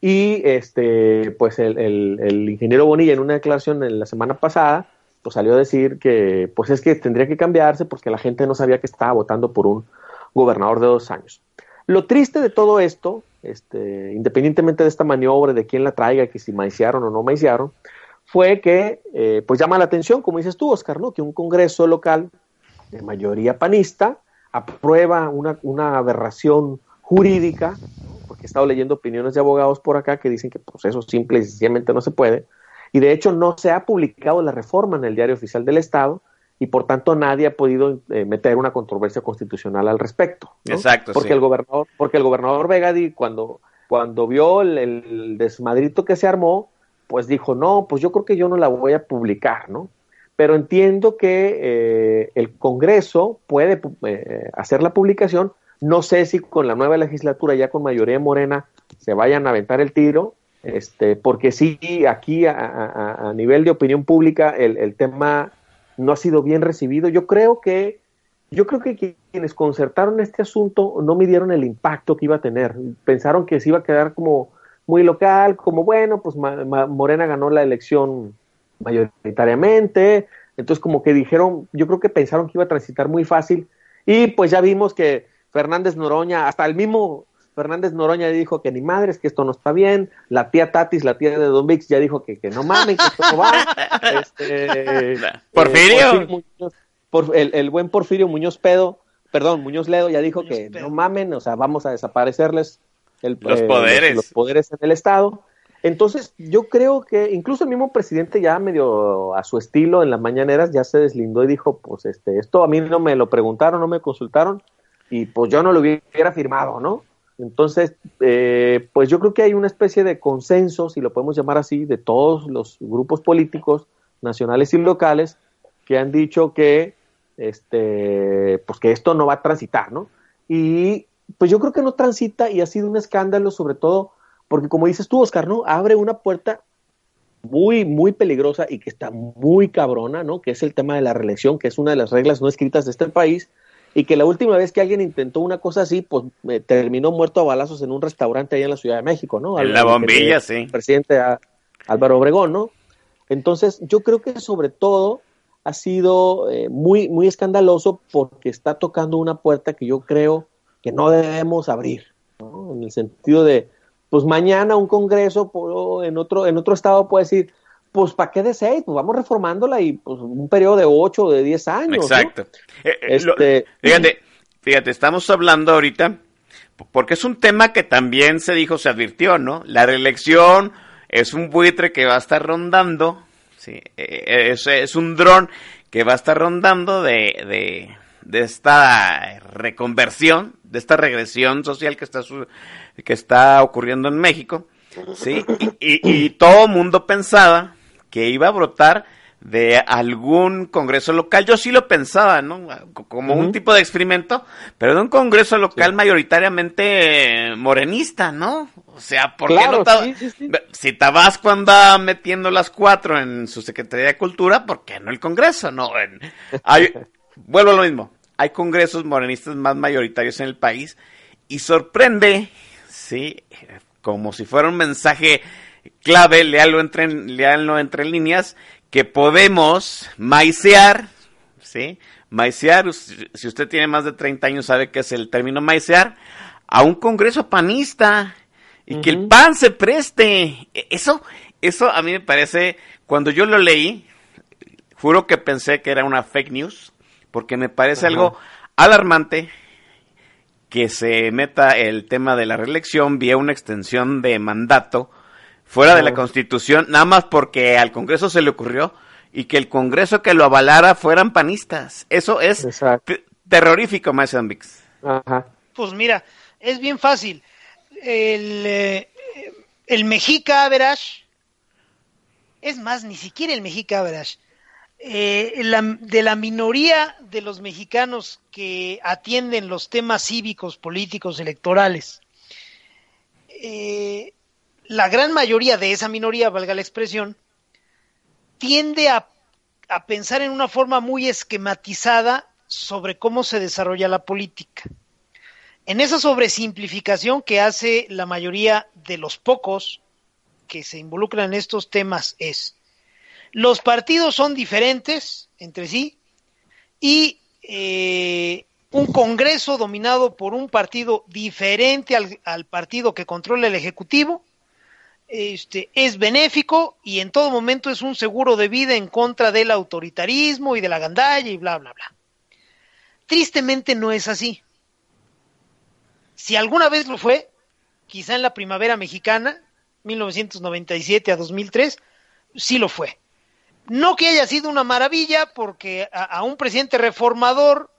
Speaker 6: Y este, pues el, el, el ingeniero Bonilla en una declaración en la semana pasada, pues salió a decir que pues es que tendría que cambiarse porque la gente no sabía que estaba votando por un gobernador de dos años. Lo triste de todo esto, este, independientemente de esta maniobra, de quién la traiga, que si maiciaron o no maiciaron, fue que, eh, pues llama la atención, como dices tú, Oscar, ¿no? Que un Congreso local de mayoría panista aprueba una, una aberración jurídica, porque he estado leyendo opiniones de abogados por acá que dicen que pues eso simple y sencillamente no se puede, y de hecho no se ha publicado la reforma en el diario oficial del Estado, y por tanto nadie ha podido eh, meter una controversia constitucional al respecto. ¿no?
Speaker 5: Exacto.
Speaker 6: Porque
Speaker 5: sí.
Speaker 6: el gobernador, porque el gobernador Vegadi, cuando, cuando vio el, el desmadrito que se armó, pues dijo, no, pues yo creo que yo no la voy a publicar, ¿no? Pero entiendo que eh, el Congreso puede eh, hacer la publicación, no sé si con la nueva legislatura, ya con mayoría morena, se vayan a aventar el tiro, este, porque sí, aquí a, a, nivel de opinión pública el, el, tema no ha sido bien recibido. Yo creo que yo creo que quienes concertaron este asunto no midieron el impacto que iba a tener. Pensaron que se iba a quedar como muy local, como bueno, pues Morena ganó la elección mayoritariamente, entonces como que dijeron, yo creo que pensaron que iba a transitar muy fácil y pues ya vimos que Fernández Noroña, hasta el mismo Fernández Noroña dijo que ni madres, que esto no está bien, la tía Tatis, la tía de Don Vix ya dijo que, que no mamen, que esto no va. [laughs] Este,
Speaker 5: Porfirio.
Speaker 6: Eh, Porfirio Muñoz, por, el, el, buen Porfirio Muñoz Pedo, perdón, Muñoz Ledo ya dijo Muñoz que Pedo. no mamen, o sea, vamos a desaparecerles el,
Speaker 5: los eh, poderes.
Speaker 6: Los, los, poderes en el Estado. Entonces, yo creo que incluso el mismo presidente ya medio a su estilo en las mañaneras ya se deslindó y dijo, pues este, esto a mí no me lo preguntaron, no me consultaron y pues yo no lo hubiera firmado, ¿no? Entonces, eh, pues yo creo que hay una especie de consenso, si lo podemos llamar así, de todos los grupos políticos nacionales y locales que han dicho que, este, pues que esto no va a transitar, ¿no? Y pues yo creo que no transita y ha sido un escándalo, sobre todo porque como dices tú, Oscar, ¿no? Abre una puerta muy, muy peligrosa y que está muy cabrona, ¿no? Que es el tema de la reelección, que es una de las reglas no escritas de este país, y que la última vez que alguien intentó una cosa así, pues eh, terminó muerto a balazos en un restaurante allá en la Ciudad de México, ¿no?
Speaker 5: En la bombilla,
Speaker 6: el
Speaker 5: sí.
Speaker 6: Presidente a- Álvaro Obregón, ¿no? Entonces, yo creo que sobre todo ha sido eh, muy, muy escandaloso porque está tocando una puerta que yo creo que no debemos abrir, ¿no? En el sentido de, pues mañana un congreso po- en otro, en otro estado puede decir, pues ¿para qué de seis? Pues vamos reformándola y pues un periodo de ocho o de diez años. ¿no?
Speaker 5: Exacto. Eh, eh, lo-
Speaker 6: Este-
Speaker 5: fíjate, fíjate, estamos hablando ahorita, porque es un tema que también se dijo, se advirtió, ¿no? La reelección es un buitre que va a estar rondando, sí, eh, es, es un dron que va a estar rondando de, de, de esta reconversión, de esta regresión social que está, su- que está ocurriendo en México, sí, y, y, y todo mundo pensaba que iba a brotar de algún congreso local. Yo sí lo pensaba, ¿no? Como un tipo de experimento, pero de un congreso local mayoritariamente morenista, ¿no? O sea, ¿por qué no Tab-
Speaker 6: sí, sí, sí.
Speaker 5: Si Tabasco anda metiendo las cuatro en su Secretaría de Cultura, ¿por qué no el Congreso? No, en- hay- [laughs] vuelvo a lo mismo. Hay congresos morenistas más mayoritarios en el país y sorprende, sí, como si fuera un mensaje clave, léalo entre, léalo entre líneas, que podemos maicear, ¿sí? Maicear, si usted tiene más de 30 años sabe que es el término maicear, a un congreso panista y que el PAN se preste. E- Eso, eso a mí me parece, cuando yo lo leí, juro que pensé que era una fake news, porque me parece algo alarmante que se meta el tema de la reelección vía una extensión de mandato fuera de la. Constitución, nada más porque al Congreso se le ocurrió y que el Congreso que lo avalara fueran panistas. Eso es te- terrorífico, Vix.
Speaker 6: Ajá.
Speaker 7: Pues mira, es bien fácil. El, eh, el Mexica Average, es más, ni siquiera el Mexica Average, eh, la- de la minoría de los mexicanos que atienden los temas cívicos, políticos, electorales, eh, la gran mayoría de esa minoría, valga la expresión, tiende a, pensar en una forma muy esquematizada sobre cómo se desarrolla la política. En esa sobresimplificación que hace la mayoría de los pocos que se involucran en estos temas es, los partidos son diferentes entre sí y eh, un Congreso dominado por un partido diferente al partido que controla el Ejecutivo este, es benéfico y en todo momento es un seguro de vida en contra del autoritarismo y de la gandalla y bla, bla, bla. Tristemente no es así. Si alguna vez lo fue, quizá en la primavera mexicana, 1997 a 2003, sí lo fue. No que haya sido una maravilla, porque a, un presidente reformador,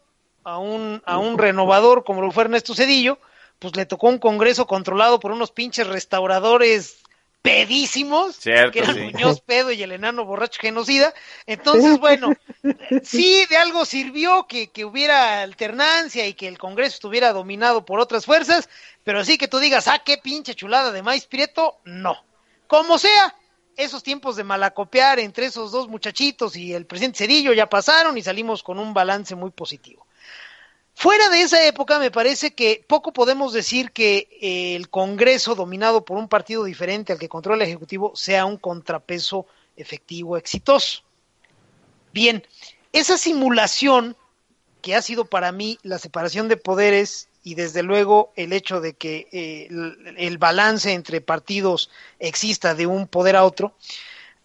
Speaker 7: a un, a un renovador como lo fue Ernesto Cedillo, pues le tocó un congreso controlado por unos pinches restauradores pedísimos,
Speaker 5: Cierto,
Speaker 7: que eran
Speaker 5: sí.
Speaker 7: Muñoz Pedo y el enano borracho genocida. Entonces, [laughs] bueno, sí, de algo sirvió que, que hubiera alternancia y que el Congreso estuviera dominado por otras fuerzas, pero así que tú digas, ah, qué pinche chulada de maíz prieto, no. Como sea, esos tiempos de malacopiar entre esos dos muchachitos y el presidente Cedillo ya pasaron y salimos con un balance muy positivo. Fuera de esa época, me parece que poco podemos decir que eh, el Congreso, dominado por un partido diferente al que controla el Ejecutivo, sea un contrapeso efectivo, exitoso. Bien, esa simulación que ha sido para mí la separación de poderes y desde luego el hecho de que eh, el, balance entre partidos exista de un poder a otro,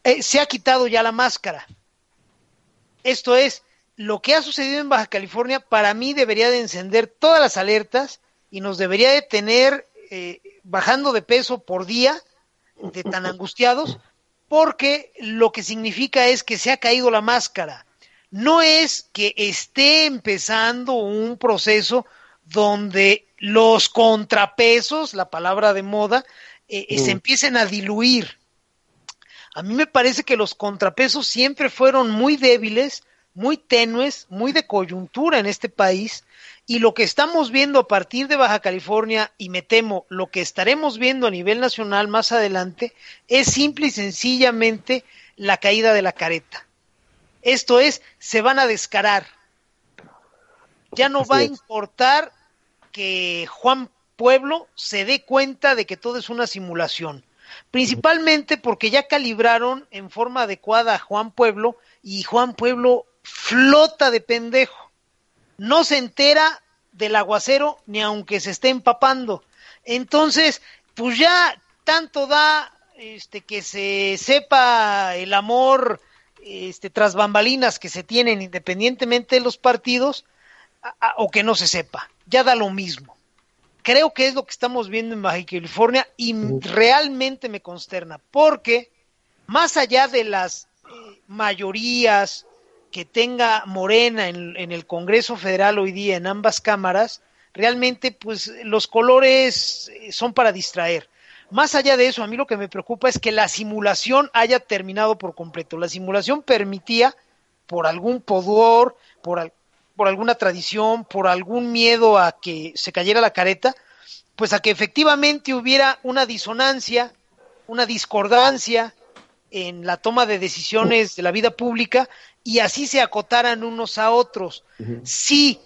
Speaker 7: eh, se ha quitado ya la máscara. Esto es, lo que ha sucedido en Baja California para mí debería de encender todas las alertas y nos debería de tener eh, bajando de peso por día de tan [laughs] angustiados porque lo que significa es que se ha caído la máscara. No es que esté empezando un proceso donde los contrapesos, la palabra de moda, eh, eh, se empiecen a diluir. A mí me parece que los contrapesos siempre fueron muy débiles, muy tenues, muy de coyuntura en este país. Y lo que estamos viendo a partir de Baja California, y me temo lo que estaremos viendo a nivel nacional más adelante, es simple y sencillamente la caída de la careta. Esto es, se van a descarar. Ya no
Speaker 6: Así
Speaker 7: va a importar que Juan Pueblo se dé cuenta de que todo es una simulación. Principalmente porque ya calibraron en forma adecuada a Juan Pueblo y Juan Pueblo flota de pendejo. No se entera del aguacero ni aunque se esté empapando. Entonces, pues ya tanto da este que se sepa el amor este tras bambalinas que se tienen independientemente de los partidos a- a- o que no se sepa. Ya da lo mismo. Creo que es lo que estamos viendo en Baja California y realmente me consterna porque más allá de las eh, mayorías que tenga Morena en, el Congreso Federal hoy día en ambas cámaras, realmente pues los colores eh, son para distraer. Más allá de eso, a mí lo que me preocupa es que la simulación haya terminado por completo. La simulación permitía, por algún pudor, por, al- por alguna tradición, por algún miedo a que se cayera la careta, pues a que efectivamente hubiera una disonancia, una discordancia en la toma de decisiones de la vida pública y así se acotaran unos a otros. Si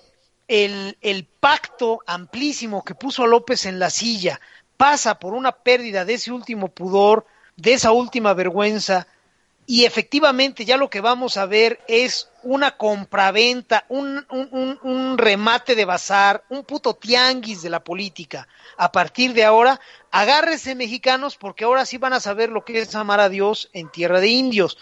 Speaker 7: el, el pacto amplísimo que puso López en la silla pasa por una pérdida de ese último pudor, de esa última vergüenza, y efectivamente ya lo que vamos a ver es una compraventa, un, un, un, un remate de bazar, un puto tianguis de la política. A partir de ahora, agárrese mexicanos porque ahora sí van a saber lo que es amar a Dios en tierra de indios.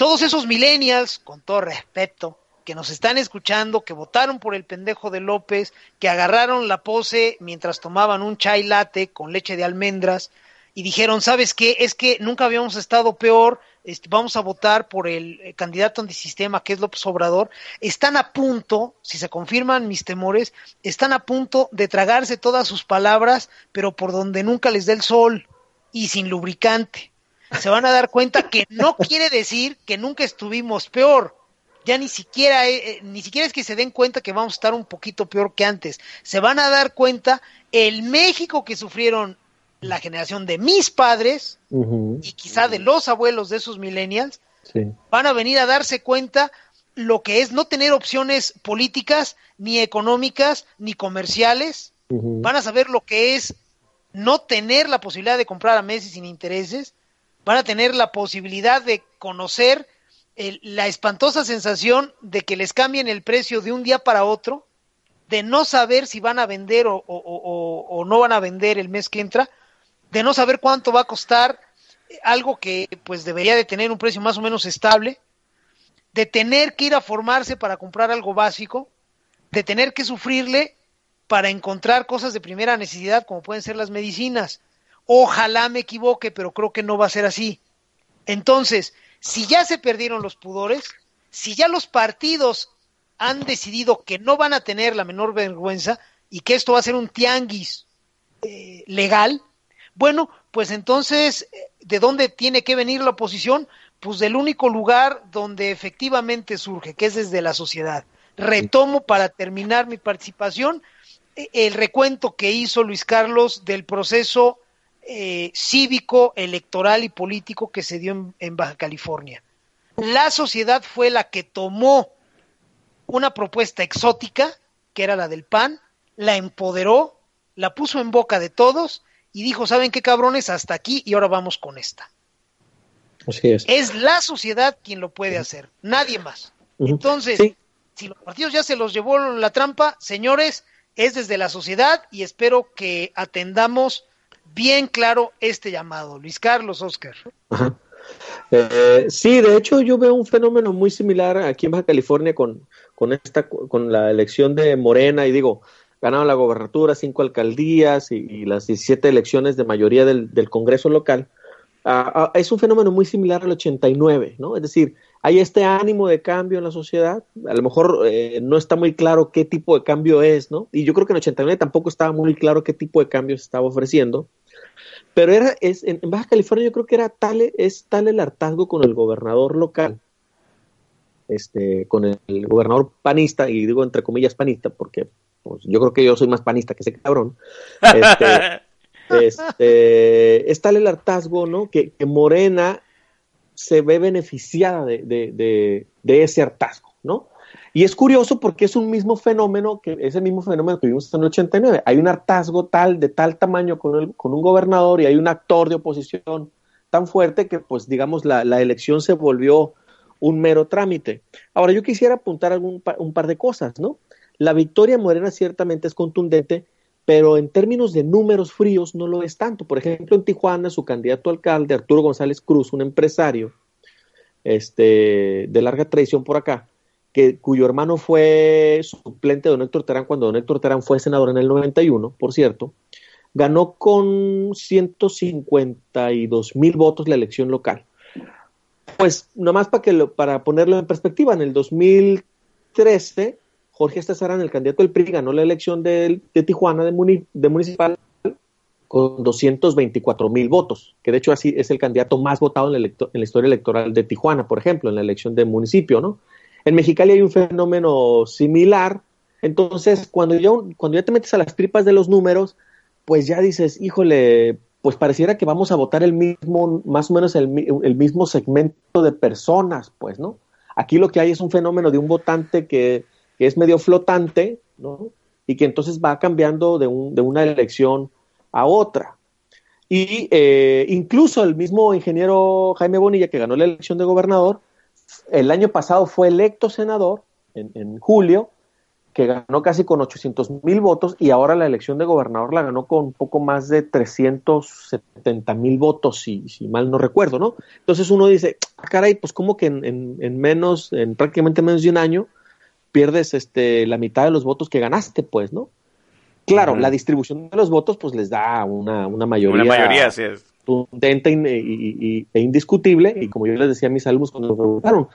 Speaker 7: Todos esos millennials, con todo respeto, que nos están escuchando, que votaron por el pendejo de López, que agarraron la pose mientras tomaban un chai latte con leche de almendras y dijeron, ¿sabes qué? Es que nunca habíamos estado peor, este, vamos a votar por el eh, candidato antisistema que es López Obrador, están a punto, si se confirman mis temores, están a punto de tragarse todas sus palabras, pero por donde nunca les dé el sol y sin lubricante. Se van a dar cuenta que no [laughs] quiere decir que nunca estuvimos peor. Ya ni siquiera, eh, eh, ni siquiera es que se den cuenta que vamos a estar un poquito peor que antes. Se van a dar cuenta el México que sufrieron la generación de mis padres y quizá de los abuelos de esos millennials,
Speaker 6: sí.
Speaker 7: van a venir a darse cuenta lo que es no tener opciones políticas, ni económicas, ni comerciales. Van a saber lo que es no tener la posibilidad de comprar a meses sin intereses. Van a tener la posibilidad de conocer el- la espantosa sensación de que les cambien el precio de un día para otro, de no saber si van a vender o, o- no van a vender el mes que entra, de no saber cuánto va a costar algo que pues debería de tener un precio más o menos estable, de tener que ir a formarse para comprar algo básico, de tener que sufrirle para encontrar cosas de primera necesidad como pueden ser las medicinas. Ojalá me equivoque, pero creo que no va a ser así. Entonces, si ya se perdieron los pudores, si ya los partidos han decidido que no van a tener la menor vergüenza y que esto va a ser un tianguis eh, legal, bueno, pues entonces, eh, ¿de dónde tiene que venir la oposición? Pues del único lugar donde efectivamente surge, que es desde la sociedad. Retomo para terminar mi participación eh, el recuento que hizo Luis Carlos del proceso eh, cívico, electoral y político que se dio en, en Baja California. La sociedad fue la que tomó una propuesta exótica, que era la del PAN, la empoderó, la puso en boca de todos y dijo, ¿saben qué cabrones? Hasta aquí y ahora vamos con esta.
Speaker 6: Así es.
Speaker 7: Es la sociedad quien lo puede hacer, nadie más. Entonces,
Speaker 6: Sí.
Speaker 7: si los partidos ya se los llevó la trampa, señores, es desde la sociedad y espero que atendamos bien claro este llamado. Luis Carlos, Oscar.
Speaker 6: Ajá. Eh, sí, de hecho yo veo un fenómeno muy similar aquí en Baja California con, con esta con la elección de Morena y digo, ganaron la gobernatura, cinco alcaldías y, las 17 elecciones de mayoría del, del Congreso local, ah, ah, es un fenómeno muy similar al 89, ¿no? Es decir, hay este ánimo de cambio en la sociedad, a lo mejor eh, no está muy claro qué tipo de cambio es, ¿no? Y yo creo que en 89 tampoco estaba muy claro qué tipo de cambio se estaba ofreciendo, pero era, es, en, en Baja California yo creo que era tal, es tal el hartazgo con el gobernador local, este, con el, el gobernador panista, y digo entre comillas panista, porque pues, yo creo que yo soy más panista que ese cabrón, este, [laughs] este, es tal el hartazgo, ¿no? Que, que Morena se ve beneficiada de, de- de- de ese hartazgo, ¿no? Y es curioso porque es un mismo fenómeno, que es el mismo fenómeno que vimos en el 89. Hay un hartazgo tal, de tal tamaño con, el- con un gobernador y hay un actor de oposición tan fuerte que, pues, digamos, la, la elección se volvió un mero trámite. Ahora, yo quisiera apuntar algún un par de cosas, ¿no? La victoria morena ciertamente es contundente, pero en términos de números fríos no lo es tanto. Por ejemplo, en Tijuana, su candidato alcalde, Arturo González Cruz, un empresario este, de larga tradición por acá, que, cuyo hermano fue suplente de don Héctor Terán cuando don Héctor Terán fue senador en el 91, por cierto, ganó con 152 mil votos la elección local. Pues nomás para, que lo, para ponerlo en perspectiva, en el 2013, Jorge Estezarán, el candidato del PRI, ganó la elección de, de Tijuana de, muni- de municipal con 224 mil votos, que de hecho así es el candidato más votado en en la historia electoral de Tijuana, por ejemplo, en la elección de municipio, ¿no? En Mexicali hay un fenómeno similar, entonces cuando ya, cuando ya te metes a las tripas de los números, pues ya dices, híjole, pues pareciera que vamos a votar el mismo, más o menos el, el mismo segmento de personas, pues, ¿no? Aquí lo que hay es un fenómeno de un votante que, que es medio flotante, ¿no? Y que entonces va cambiando de, un- de una elección a otra. Y eh, incluso el mismo ingeniero Jaime Bonilla, que ganó la elección de gobernador, el año pasado fue electo senador en, en julio, que ganó casi con 800 mil votos y ahora la elección de gobernador la ganó con un poco más de 370 mil votos, si, si mal no recuerdo, ¿no? Entonces uno dice, "Ah, caray, pues como que en, en- en menos, en prácticamente menos de un año, pierdes este, la mitad de los votos que ganaste, pues, ¿no? Claro, la distribución de los votos pues les da una, una mayoría
Speaker 5: Una mayoría, así es.
Speaker 6: Contundente e indiscutible, y como yo les decía a mis alumnos cuando me preguntaron,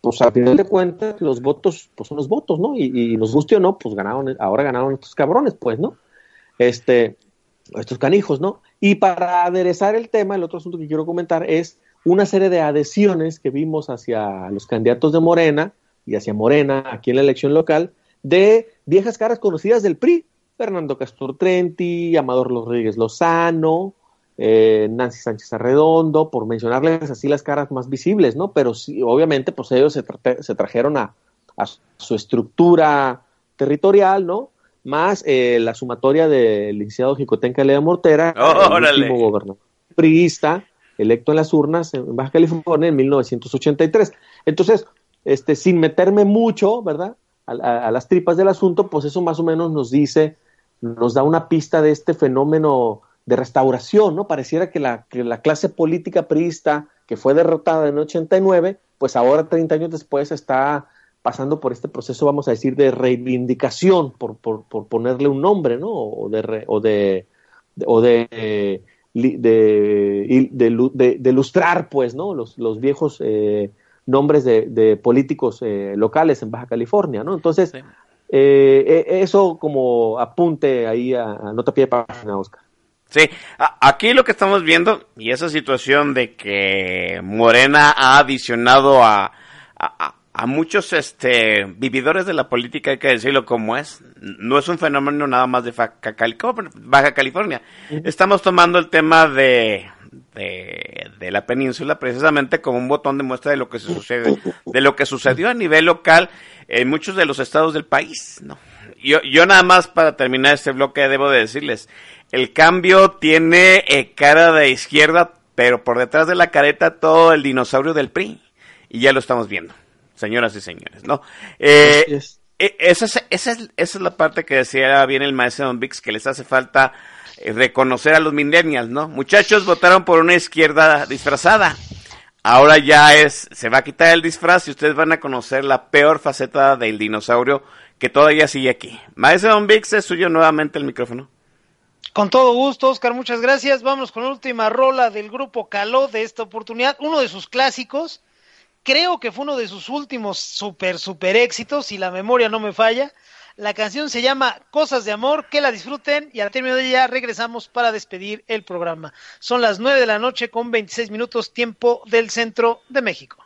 Speaker 6: pues al final de cuentas los votos pues son los votos, ¿no? Y, y nos guste o no, pues ganaron, ahora ganaron estos cabrones, pues, ¿no? Este, estos canijos, ¿no? Y para aderezar el tema, el otro asunto que quiero comentar es una serie de adhesiones que vimos hacia los candidatos de Morena y hacia Morena aquí en la elección local de viejas caras conocidas del PRI, Fernando Castor Trenti, Amador Rodríguez Lozano, eh, Nancy Sánchez Arredondo, por mencionarles así las caras más visibles, ¿no? Pero sí, obviamente, pues ellos se, tra- se trajeron a, a su estructura territorial, ¿no? Más eh, la sumatoria del licenciado Jicotenca Lea Mortera, el
Speaker 5: ¡Órale!
Speaker 6: último gobernador priista, electo en las urnas en Baja California en 1983. Entonces, este, sin meterme mucho, ¿verdad? A, a- a las tripas del asunto, pues eso más o menos nos dice, nos da una pista de este fenómeno de restauración, ¿no? Pareciera que la, que la clase política priista que fue derrotada en el 89, pues ahora 30 años después está pasando por este proceso, vamos a decir, de reivindicación, por, por, por ponerle un nombre, ¿no? O de, re- o de, o de, de, de lu- de- de lustrar, pues, ¿no? Los, los viejos eh, nombres de, políticos eh, locales en Baja California, ¿no? Entonces, eh, eh, eso como apunte ahí a, a nota pie de página, Oscar.
Speaker 5: Sí, aquí lo que estamos viendo, y esa situación de que Morena ha adicionado a, a, a- muchos este vividores de la política, hay que decirlo como es, no es un fenómeno nada más de Baja California. Baja California. Estamos tomando el tema de, de, de la península precisamente como un botón de muestra de lo que se sucede, de lo que sucedió a nivel local en muchos de los estados del país, ¿no? Yo, yo nada más para terminar este bloque debo de decirles, el cambio tiene eh, cara de izquierda, pero por detrás de la careta todo el dinosaurio del PRI. Y ya lo estamos viendo, señoras y señores, ¿no? Eh, eh, esa, es, esa, es, esa es la parte que decía bien el maestro Don Vix, que les hace falta eh, reconocer a los millennials, ¿no? Muchachos votaron por una izquierda disfrazada. Ahora ya es, se va a quitar el disfraz y ustedes van a conocer la peor faceta del dinosaurio que todavía sigue aquí. Maestro Don Vix, es suyo nuevamente el micrófono.
Speaker 8: Con todo gusto, Oscar, muchas gracias. Vamos con la última rola del grupo Caló de esta oportunidad, uno de sus clásicos. Creo que fue uno de sus últimos super, super éxitos, si la memoria no me falla. La canción se llama Cosas de Amor, que la disfruten y al término de ella regresamos para despedir el programa. Son las 9 de la noche con 26 minutos tiempo del centro de México.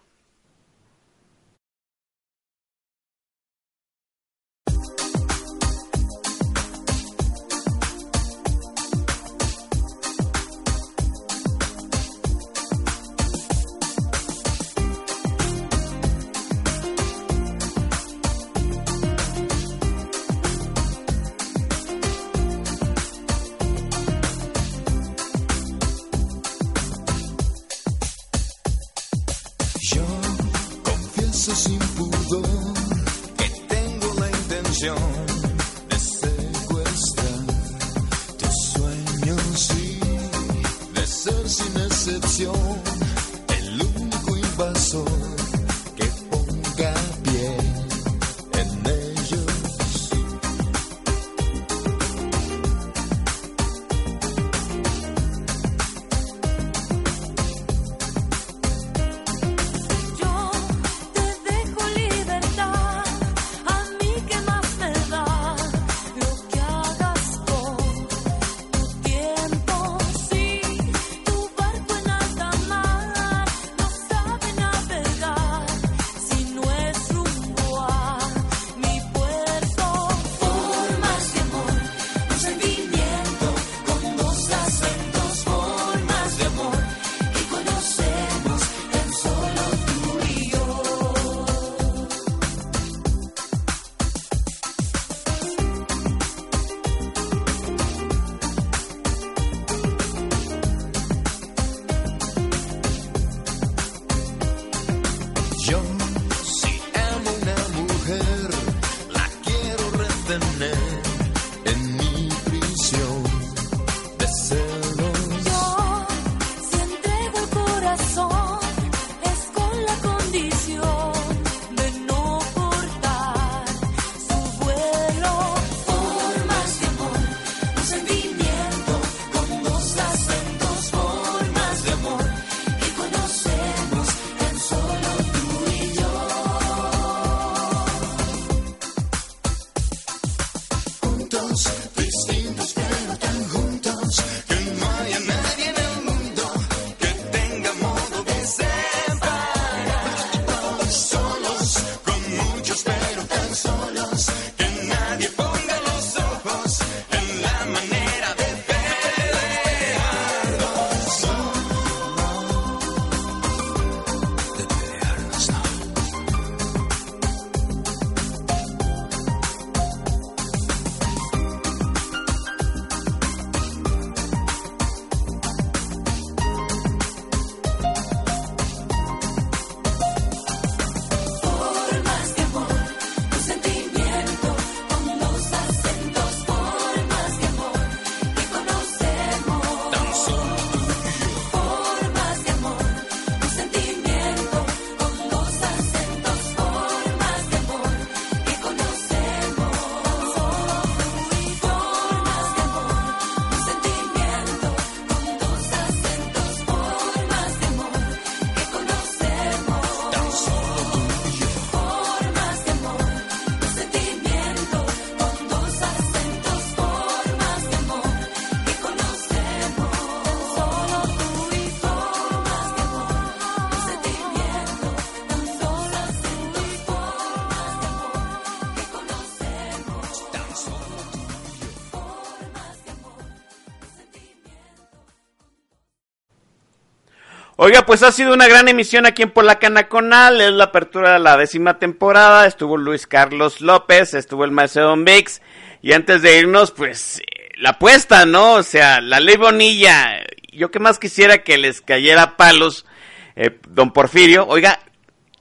Speaker 5: Oiga, pues ha sido una gran emisión aquí en Polacanal, es la apertura de la décima temporada, estuvo Luis Carlos López, estuvo el maestro Don Mix, y antes de irnos, pues eh, la apuesta, ¿no? O sea, la ley Bonilla, yo que más quisiera que les cayera palos, eh, don Porfirio, oiga,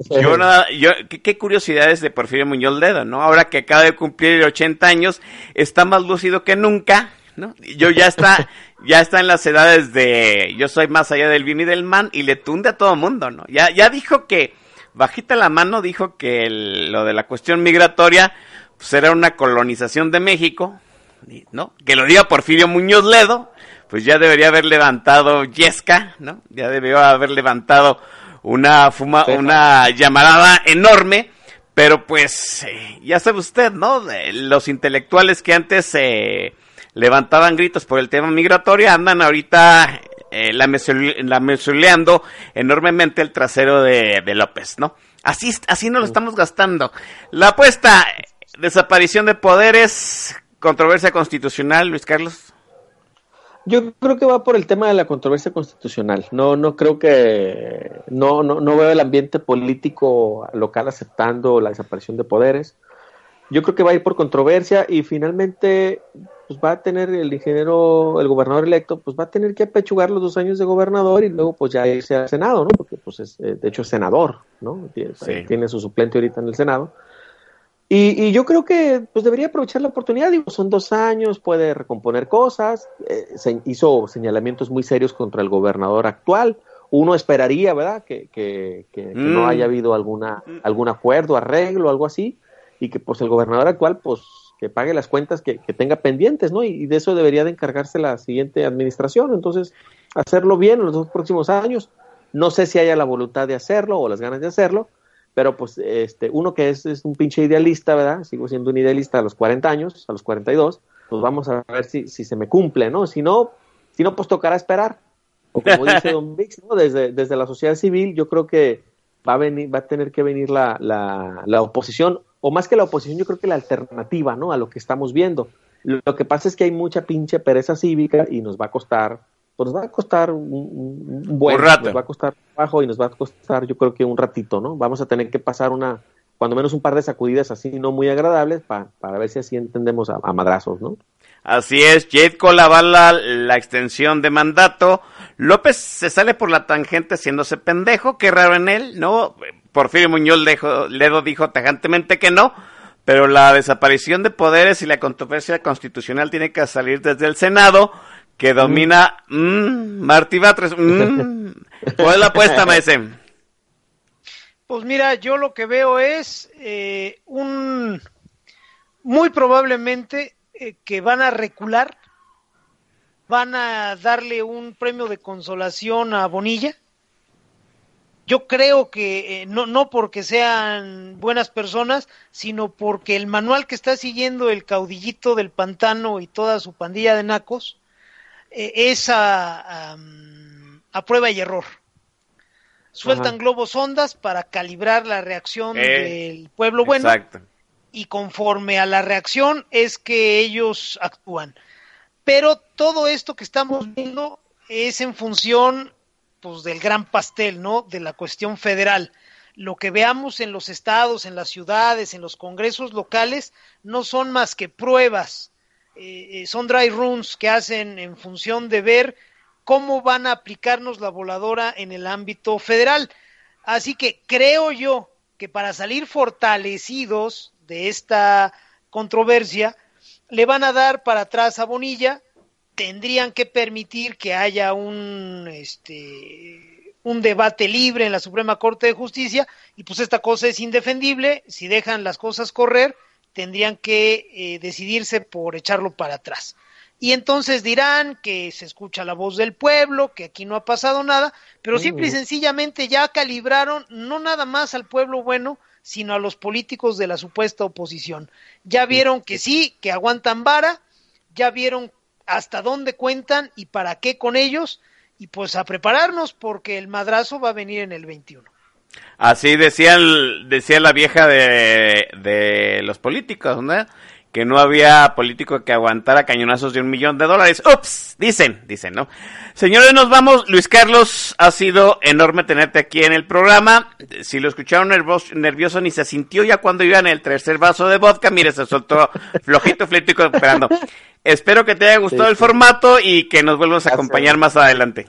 Speaker 5: Yo nada, yo, qué, curiosidades de Porfirio Muñoz Ledo, ¿no? Ahora que acaba de cumplir 80 años, está más lúcido que nunca, ¿no? Yo ya está, ya está en las edades de yo soy más allá del bien y del man y le tunde a todo mundo, ¿no? Ya, ya dijo que, bajita la mano, dijo que lo de la cuestión migratoria pues era una colonización de México, ¿no? Que lo diga Porfirio Muñoz Ledo, pues ya debería haber levantado Yesca, ¿no? Ya debió haber levantado una fuma, una llamarada enorme, pero pues eh, ya sabe usted, ¿no? De los intelectuales que antes eh, levantaban gritos por el tema migratorio andan ahorita eh, lamezuleando enormemente el trasero de, de López, ¿no? Así, así nos lo estamos gastando. La apuesta, desaparición de poderes, controversia constitucional, Luis Carlos.
Speaker 6: Yo creo que va por el tema de la controversia constitucional. No, no creo que, no, no, no veo el ambiente político local aceptando la desaparición de poderes. Yo creo que va a ir por controversia y finalmente, pues va a tener el ingeniero, el gobernador electo, pues va a tener que apechugar los dos años de gobernador y luego pues ya irse al Senado, ¿no? Porque pues es, eh, de hecho es senador, ¿no? Tiene,
Speaker 5: Sí.
Speaker 6: tiene su suplente ahorita en el Senado. Y, y yo creo que pues debería aprovechar la oportunidad, digo, son dos años, puede recomponer cosas, eh, se hizo señalamientos muy serios contra el gobernador actual, uno esperaría, ¿verdad?, que, que, que- que no
Speaker 5: Mm.
Speaker 6: haya habido alguna, algún acuerdo, arreglo, algo así, y que pues el gobernador actual, pues que pague las cuentas que, que tenga pendientes, ¿no? Y, y de eso debería de encargarse la siguiente administración, entonces hacerlo bien en los dos próximos años, no sé si haya la voluntad de hacerlo o las ganas de hacerlo, pero pues este uno que es, es un pinche idealista, ¿verdad? Sigo siendo un idealista a los 40 años, a los 42, pues vamos a ver si, si se me cumple, ¿no? Si no, si no, pues tocará esperar. O como dice [laughs] Don Vix, ¿no? Desde, desde la sociedad civil yo creo que va a venir, va a tener que venir la, la, la oposición, o más que la oposición, yo creo que la alternativa, ¿no? A lo que estamos viendo. Lo, que pasa es que hay mucha pinche pereza cívica y nos va a costar, pues nos va a costar un buen
Speaker 5: Un rato.
Speaker 6: nos va a costar trabajo y nos va a costar, yo creo que un ratito, ¿no? Vamos a tener que pasar una, cuando menos un par de sacudidas así no muy agradables pa- para ver si así entendemos a, a madrazos, ¿no?
Speaker 5: Así es, Jade Colavala la extensión de mandato. López se sale por la tangente haciéndose pendejo, qué raro en él, ¿no? Porfirio Muñoz Lejo- Ledo dijo tajantemente que no, pero la desaparición de poderes y la controversia constitucional tiene que salir desde el Senado, que domina mm, Martí Batres. mm. [laughs] ¿Cuál es la apuesta, maese?
Speaker 7: Pues mira, yo lo que veo es eh, un muy probablemente eh, que van a recular, van a darle un premio de consolación a Bonilla. Yo creo que eh, no, no porque sean buenas personas, sino porque el manual que está siguiendo el caudillito del pantano y toda su pandilla de nacos eh, es a, prueba y error sueltan
Speaker 5: Ajá.
Speaker 7: globos ondas para calibrar la reacción
Speaker 5: Eh,
Speaker 7: del pueblo bueno
Speaker 5: Exacto.
Speaker 7: y conforme a la reacción es que ellos actúan. Pero todo esto que estamos viendo es en función pues del gran pastel, ¿no? De la cuestión federal. Lo que veamos en los estados, en las ciudades, en los congresos locales, no son más que pruebas, eh, eh, son dry runs que hacen en función de ver cómo van a aplicarnos la voladora en el ámbito federal. Así que creo yo que para salir fortalecidos de esta controversia, le van a dar para atrás a Bonilla, tendrían que permitir que haya un este un debate libre en la Suprema Corte de Justicia y pues esta cosa es indefendible, si dejan las cosas correr, tendrían que eh, decidirse por echarlo para atrás. Y entonces dirán que se escucha la voz del pueblo, que aquí no ha pasado nada, pero simple y sencillamente ya calibraron no nada más al pueblo bueno, sino a los políticos de la supuesta oposición. Ya vieron que sí, que aguantan vara, ya vieron hasta dónde cuentan y para qué con ellos, y pues a prepararnos porque el madrazo va a venir en el 21.
Speaker 5: Así decía, el- decía la vieja de, de los políticos, ¿no? Que no había político que aguantara cañonazos de un millón de dólares. Ups, dicen, dicen, ¿no? Señores, nos vamos. Luis Carlos, ha sido enorme tenerte aquí en el programa. Si lo escucharon nervioso, nervioso ni se sintió ya cuando iba en el tercer vaso de vodka. Mire, se soltó flojito, flojito, esperando. Espero que te haya gustado
Speaker 6: Sí,
Speaker 5: el formato y que nos vuelvas a acompañar más adelante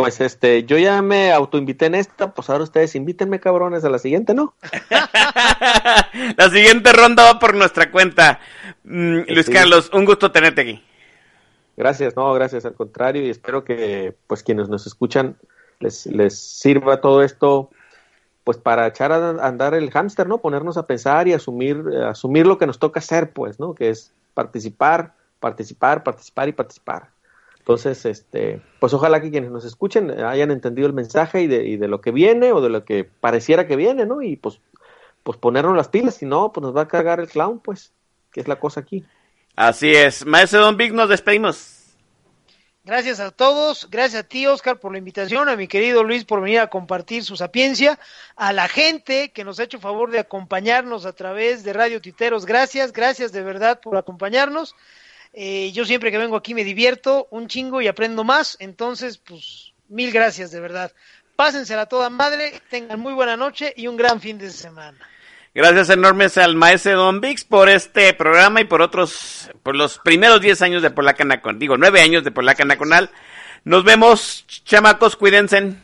Speaker 6: pues este, yo ya me autoinvité en esta, pues ahora ustedes invítenme, cabrones, a la siguiente, ¿no? [laughs]
Speaker 5: la siguiente ronda va por nuestra cuenta. Mm, este,
Speaker 6: Luis.
Speaker 5: Carlos, un gusto tenerte aquí.
Speaker 6: Gracias, no, gracias, al contrario, y espero que pues quienes nos escuchan les, les sirva todo esto pues para echar a andar el hámster, ¿no? Ponernos a pensar y asumir, asumir lo que nos toca hacer, pues, ¿no? Que es participar, participar, participar y participar. Entonces, este, pues ojalá que quienes nos escuchen eh, hayan entendido el mensaje y de, y de lo que viene o de lo que pareciera que viene, ¿no? Y pues, pues ponernos las pilas, si no, pues nos va a cagar el clown, pues, que es la cosa aquí.
Speaker 8: Así es. Maestro Don Vic, nos despedimos.
Speaker 7: Gracias a todos, gracias a ti Oscar por la invitación, a mi querido Luis por venir a compartir su sapiencia, a la gente que nos ha hecho favor de acompañarnos a través de Radio Titeros, gracias, gracias de verdad por acompañarnos eh, yo siempre que vengo aquí me divierto un chingo y aprendo más. Entonces, pues, mil gracias, de verdad. Pásensela toda madre, tengan muy buena noche y un gran fin de semana.
Speaker 8: Gracias enormes al maestro Don Vix por este programa y por otros, por los primeros 10 años de Polaca Nacional, digo, 9 años de Polaca Nacional. Nos vemos, chamacos, cuídense.